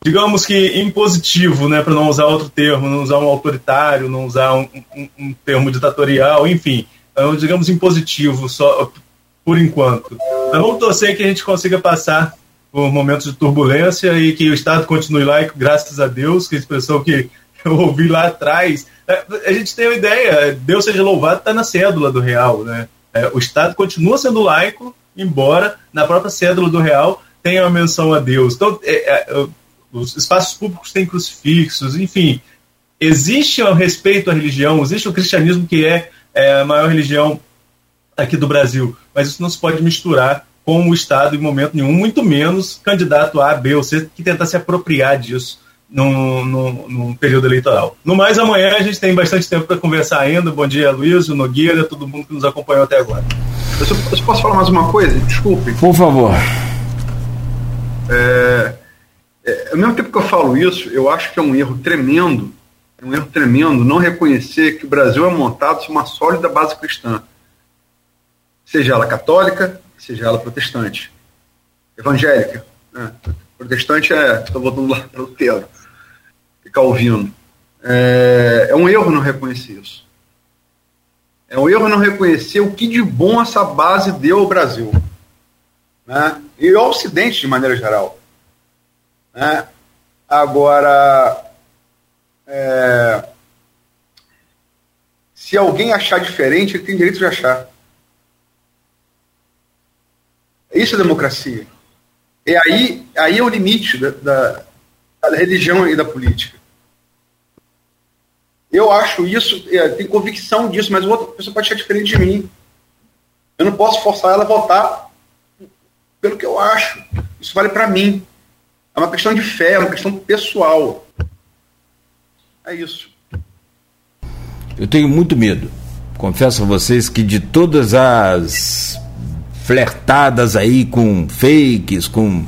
digamos que impositivo, né, para não usar outro termo, não usar um autoritário, não usar um, um, um termo ditatorial, enfim, é digamos impositivo só por enquanto. Mas vamos torcer que a gente consiga passar por momentos de turbulência e que o Estado continue laico, graças a Deus, que a expressão que eu ouvi lá atrás. É, a gente tem uma ideia, Deus seja louvado, está na cédula do real. Né? É, o Estado continua sendo laico, embora na própria cédula do real tenha uma menção a Deus. Então, é, é, os espaços públicos têm crucifixos, enfim, existe o respeito à religião, existe o cristianismo que é, é a maior religião aqui do Brasil, mas isso não se pode misturar com o Estado em momento nenhum, muito menos candidato A, B ou C que tentar se apropriar disso num, num, num, período eleitoral. No mais, amanhã a gente tem bastante tempo para conversar ainda. Bom dia, Luiz, o Nogueira, todo mundo que nos acompanhou até agora. Eu, só, eu posso falar mais uma coisa? Desculpe. Por favor. É, é, ao mesmo tempo que eu falo isso, eu acho que é um erro tremendo, é um erro tremendo não reconhecer que o Brasil é montado sobre uma sólida base cristã. Seja ela católica, seja ela protestante. Evangélica. Né? Protestante é. Estou voltando lá para Lutero e Calvino. É, é um erro não reconhecer isso. É um erro não reconhecer o que de bom essa base deu ao Brasil. Né? E ao Ocidente, de maneira geral. Né? Agora, é, se alguém achar diferente, ele tem direito de achar. Isso é democracia. E aí, aí é o limite da, da, da religião e da política. Eu acho isso, é, tenho convicção disso, mas outra pessoa pode achar diferente de mim. Eu não posso forçar ela a votar pelo que eu acho. Isso vale para mim. É uma questão de fé, é uma questão pessoal. É isso. Eu tenho muito medo. Confesso a vocês que de todas as flertadas aí com fakes, com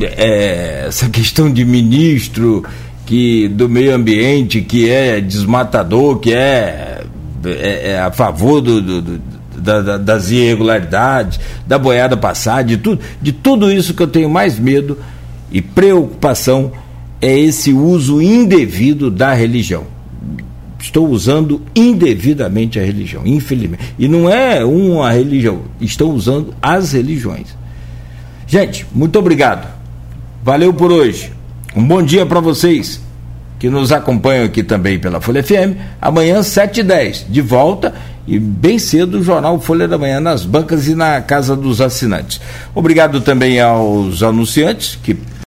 é, essa questão de ministro que do meio ambiente que é desmatador, que é, é, é a favor do, do, do da, das irregularidades, da boiada passada, de tudo, de tudo isso que eu tenho mais medo e preocupação é esse uso indevido da religião estou usando indevidamente a religião, infelizmente. E não é uma religião, estão usando as religiões. Gente, muito obrigado. Valeu por hoje. Um bom dia para vocês que nos acompanham aqui também pela Folha FM. Amanhã, 7h10, de volta e bem cedo o jornal Folha da Manhã nas bancas e na casa dos assinantes. Obrigado também aos anunciantes que